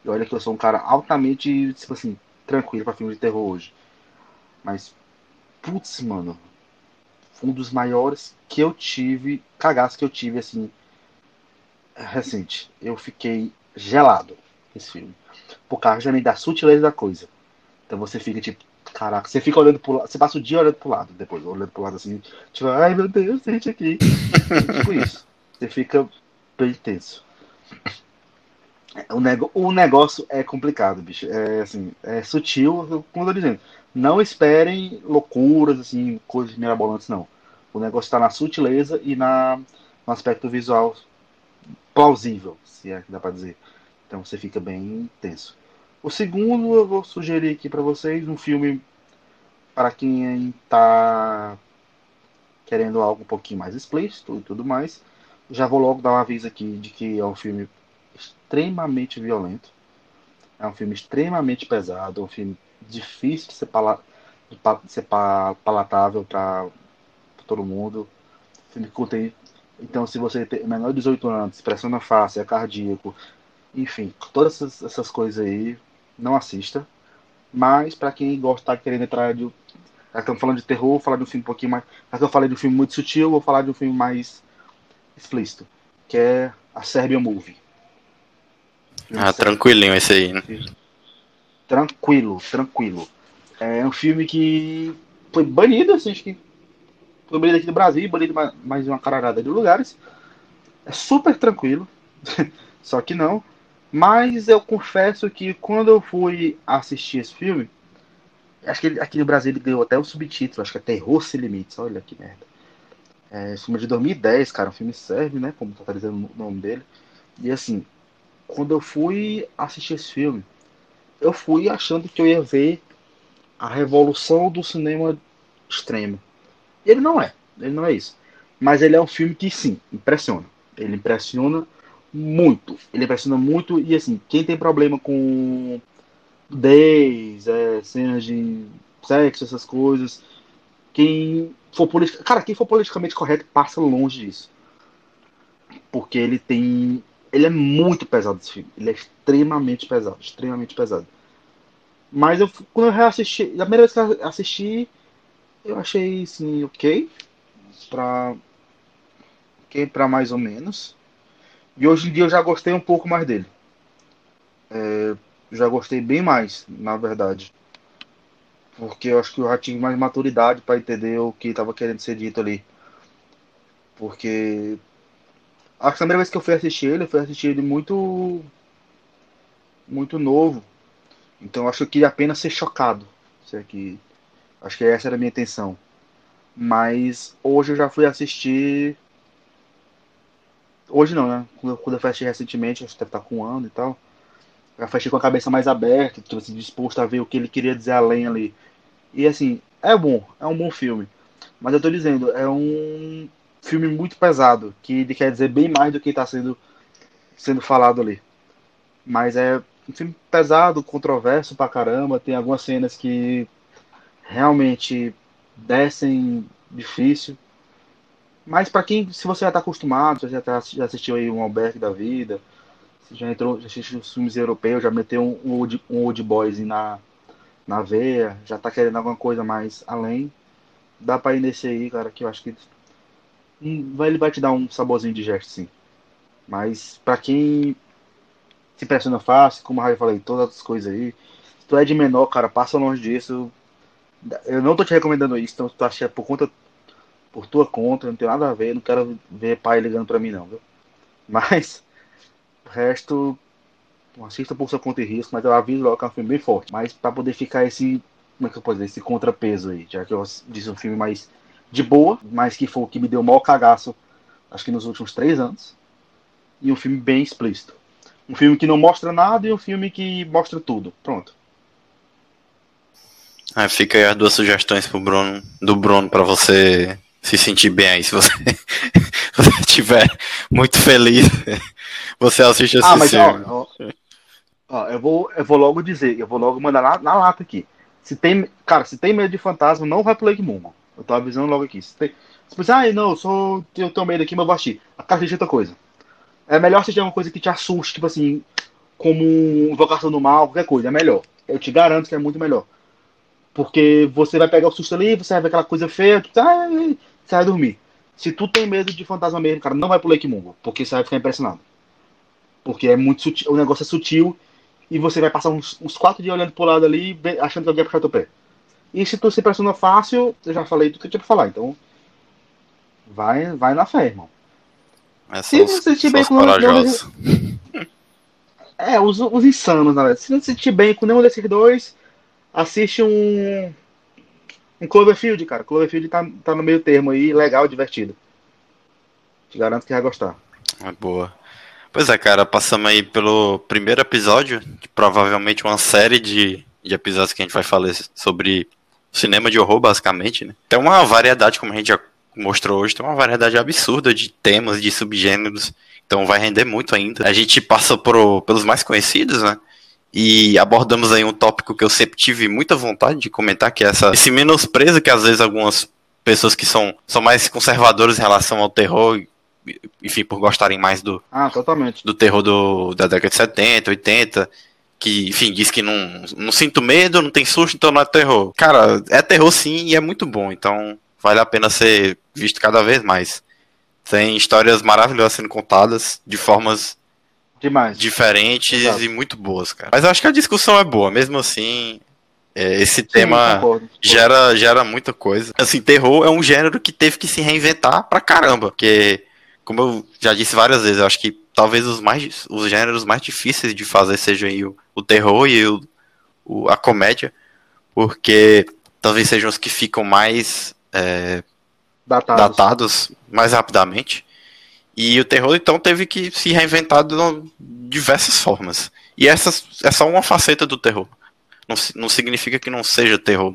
E olha que eu sou um cara altamente, tipo assim, tranquilo para filme de terror hoje. Mas, putz, mano, um dos maiores que eu tive, cagaço que eu tive, assim, recente. Eu fiquei gelado esse filme. Por causa também da sutileza da coisa. Então você fica tipo, caraca, você fica olhando pro lado, você passa o dia olhando pro lado, depois olhando pro lado assim, tipo, ai meu Deus, gente aqui. (laughs) tipo isso. Você fica bem tenso. O, nego, o negócio é complicado, bicho. É assim, é sutil, como eu tô dizendo. Não esperem loucuras, assim, coisas mirabolantes, não. O negócio está na sutileza e na, no aspecto visual plausível, se é que dá para dizer. Então você fica bem tenso. O segundo eu vou sugerir aqui para vocês um filme para quem está querendo algo um pouquinho mais explícito e tudo mais. Já vou logo dar um aviso aqui de que é um filme extremamente violento. É um filme extremamente pesado, é um filme difícil de ser, pala de ser palatável para todo mundo. Filme que contém. Então, se você tem menor de 18 anos, pressão na face, é cardíaco, enfim, todas essas, essas coisas aí, não assista. Mas, para quem gosta, tá querendo entrar de. Já estamos falando de terror, vou falar de um filme um pouquinho mais. Já que eu falei de um filme muito sutil, vou falar de um filme mais explícito, que é a Serbian Movie. Ah, tranquilinho esse aí, né? Tranquilo, tranquilo. É um filme que foi banido, assim, acho que foi banido aqui no Brasil, banido mais uma caralhada de lugares. É super tranquilo, (laughs) só que não. Mas eu confesso que quando eu fui assistir esse filme, acho que aqui no Brasil ele ganhou até o subtítulo, acho que é Terror Sem Limites, olha que merda. É, filme é de 2010, cara, um filme serve, né? Como tá dizendo o nome dele. E assim, quando eu fui assistir esse filme, eu fui achando que eu ia ver a revolução do cinema extremo. Ele não é, ele não é isso. Mas ele é um filme que sim, impressiona. Ele impressiona muito. Ele impressiona muito e assim, quem tem problema com nudez, é, cenas de sexo, essas coisas, quem for politicamente. Cara, quem for politicamente correto passa longe disso. Porque ele tem. Ele é muito pesado esse filme. Ele é extremamente pesado. Extremamente pesado. Mas eu, quando eu reassisti. A primeira vez que eu assisti, eu achei assim, ok. Pra. Ok, pra mais ou menos. E hoje em dia eu já gostei um pouco mais dele. É, já gostei bem mais, na verdade. Porque eu acho que eu já tive mais maturidade para entender o que estava querendo ser dito ali. Porque. Que a primeira vez que eu fui assistir ele, eu fui assistir ele muito. Muito novo. Então acho que queria apenas ser chocado. Isso aqui. Acho que essa era a minha intenção. Mas hoje eu já fui assistir. Hoje não, né? Quando eu, quando eu fui assistir recentemente, acho que deve estar com um ano e tal. Eu achei com a cabeça mais aberta, tipo assim, disposto a ver o que ele queria dizer além ali. E assim, é bom, é um bom filme. Mas eu tô dizendo, é um filme muito pesado, que ele quer dizer bem mais do que está sendo, sendo falado ali. Mas é um filme pesado, controverso pra caramba, tem algumas cenas que realmente descem difícil. Mas para quem, se você já está acostumado, já, tá, já assistiu aí um Albergue da vida, já entrou, já assistiu os filmes europeus, já meteu um, um, old, um old boys na, na veia, já tá querendo alguma coisa mais além, dá pra ir nesse aí, cara, que eu acho que ele vai te dar um saborzinho de gesto, sim. Mas para quem se impressiona fácil, como eu falei, todas as coisas aí, se tu é de menor, cara, passa longe disso. Eu não tô te recomendando isso, então tu acha por conta por tua conta, não tem nada a ver, não quero ver pai ligando pra mim não, viu? Mas o resto, assista por sua conta e risco, mas eu aviso logo que é um filme bem forte. Mas para poder ficar esse, como é que eu posso dizer, esse contrapeso aí, já que eu disse um filme mais de boa, mas que foi o que me deu o maior cagaço, acho que nos últimos três anos. E um filme bem explícito. Um filme que não mostra nada e um filme que mostra tudo. Pronto. Ah, fica aí as duas sugestões pro Bruno, do Bruno para você se sentir bem aí. Se você, (laughs) estiver muito feliz, você assiste esse ah, mas, filme. Ó, ó, ó, eu, vou, eu vou logo dizer, eu vou logo mandar na, na lata aqui. Se tem, cara, se tem medo de fantasma, não vai pro Lake Mungo. Eu tô avisando logo aqui. Se, tem, você ah, não, eu, sou, eu tenho medo aqui, mas eu vou assistir. A cara de outra coisa. É melhor assistir uma coisa que te assuste, tipo assim, como Invocação do Mal, qualquer coisa. É melhor. Eu te garanto que é muito melhor. Porque você vai pegar o susto ali, você vai ver aquela coisa feia, tu, ah, você vai dormir. Se tu tem medo de fantasma mesmo, cara, não vai pro Lake Mungo, porque você vai ficar impressionado. Porque é muito sutil, o negócio é sutil e você vai passar uns, uns quatro dias olhando pro lado ali, achando que alguém vai puxar teu pé. E se tu se impressiona fácil, eu já falei tudo que eu tinha pra falar, então vai, vai na fé, irmão. É se você se sentir bem com nenhum É, os, os insanos, na verdade. Se não se sentir bem com nenhum desses dois, assiste um um Cloverfield, cara. Cloverfield tá, tá no meio termo aí, legal, divertido. Te garanto que vai gostar. É boa. Pois é, cara, passamos aí pelo primeiro episódio, provavelmente uma série de, de episódios que a gente vai falar sobre cinema de horror, basicamente, né? Tem uma variedade, como a gente já mostrou hoje, tem uma variedade absurda de temas, de subgêneros, então vai render muito ainda. A gente passa por, pelos mais conhecidos, né? e abordamos aí um tópico que eu sempre tive muita vontade de comentar, que é essa, esse menosprezo que às vezes algumas pessoas que são, são mais conservadoras em relação ao terror, enfim, por gostarem mais do, ah, totalmente. do terror do, da década de 70, 80, que, enfim, diz que não, não sinto medo, não tem susto, então não é terror. Cara, é terror sim e é muito bom, então vale a pena ser visto cada vez mais. Tem histórias maravilhosas sendo contadas de formas Demais. diferentes Exato. e muito boas, cara. Mas eu acho que a discussão é boa, mesmo assim. É, esse Sim, tema concordo, gera, gera muita coisa. Assim, terror é um gênero que teve que se reinventar pra caramba. Porque, como eu já disse várias vezes, eu acho que talvez os, mais, os gêneros mais difíceis de fazer sejam o, o terror e o, o, a comédia. Porque talvez sejam os que ficam mais é, datados. datados mais rapidamente. E o terror, então, teve que se reinventar de diversas formas. E essa é só uma faceta do terror. Não, não significa que não seja terror.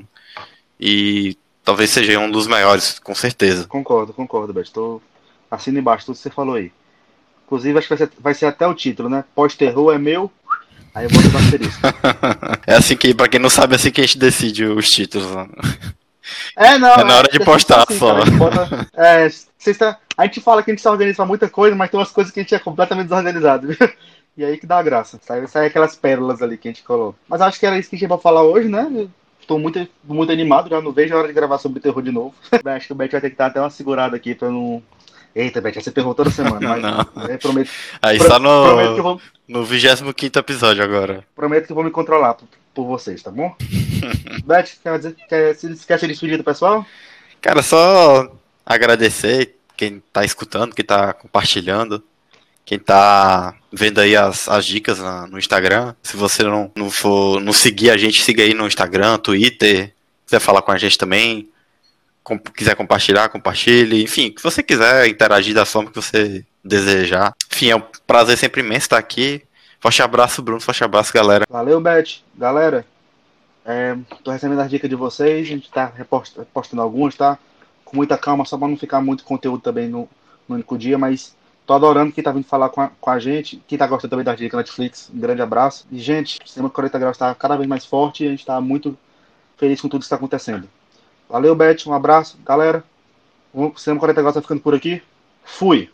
E talvez seja um dos maiores, com certeza. Concordo, concordo, Beto. Tô assino embaixo tudo que você falou aí. Inclusive, acho que vai ser, vai ser até o título, né? Pós-terror é meu, aí eu vou dar isso. (laughs) é assim que, pra quem não sabe, é assim que a gente decide os títulos. Né? É, não. É na hora de é postar assim, só. Cara, a, gente bota, é, tá, a gente fala que a gente se organiza pra muita coisa, mas tem umas coisas que a gente é completamente desorganizado, viu? E aí que dá graça. Sai, sai aquelas pérolas ali que a gente coloca. Mas acho que era isso que a gente ia falar hoje, né? Tô muito, muito animado, já não vejo a hora de gravar sobre terror de novo. (laughs) acho que o Bet vai ter que dar até uma segurada aqui pra não. Eita, Bet, vai ser terror toda semana. (laughs) Mas. Eu prometo. Aí pro, só no, prometo que vou, no 25 episódio agora. Prometo que vou me controlar por, por vocês, tá bom? (laughs) Bet, quer, dizer, quer, quer se despedir do pessoal? Cara, só agradecer quem tá escutando, quem tá compartilhando. Quem tá vendo aí as, as dicas na, no Instagram, se você não, não for não seguir a gente, siga aí no Instagram, Twitter, quiser falar com a gente também, com, quiser compartilhar, compartilhe, enfim, que você quiser interagir da forma que você desejar. Enfim, é um prazer sempre imenso estar aqui. Forte abraço, Bruno, forte abraço, galera. Valeu, Beth. Galera, é, tô recebendo as dicas de vocês, a gente tá repostando algumas, tá? Com muita calma, só pra não ficar muito conteúdo também no, no único dia, mas Tô adorando quem tá vindo falar com a, com a gente. Quem tá gostando também da dica Netflix, um grande abraço. E, gente, o Cinema 40 Graus tá cada vez mais forte e a gente tá muito feliz com tudo que está acontecendo. Valeu, Beth. Um abraço, galera. O Cinema 40 Graus tá ficando por aqui. Fui!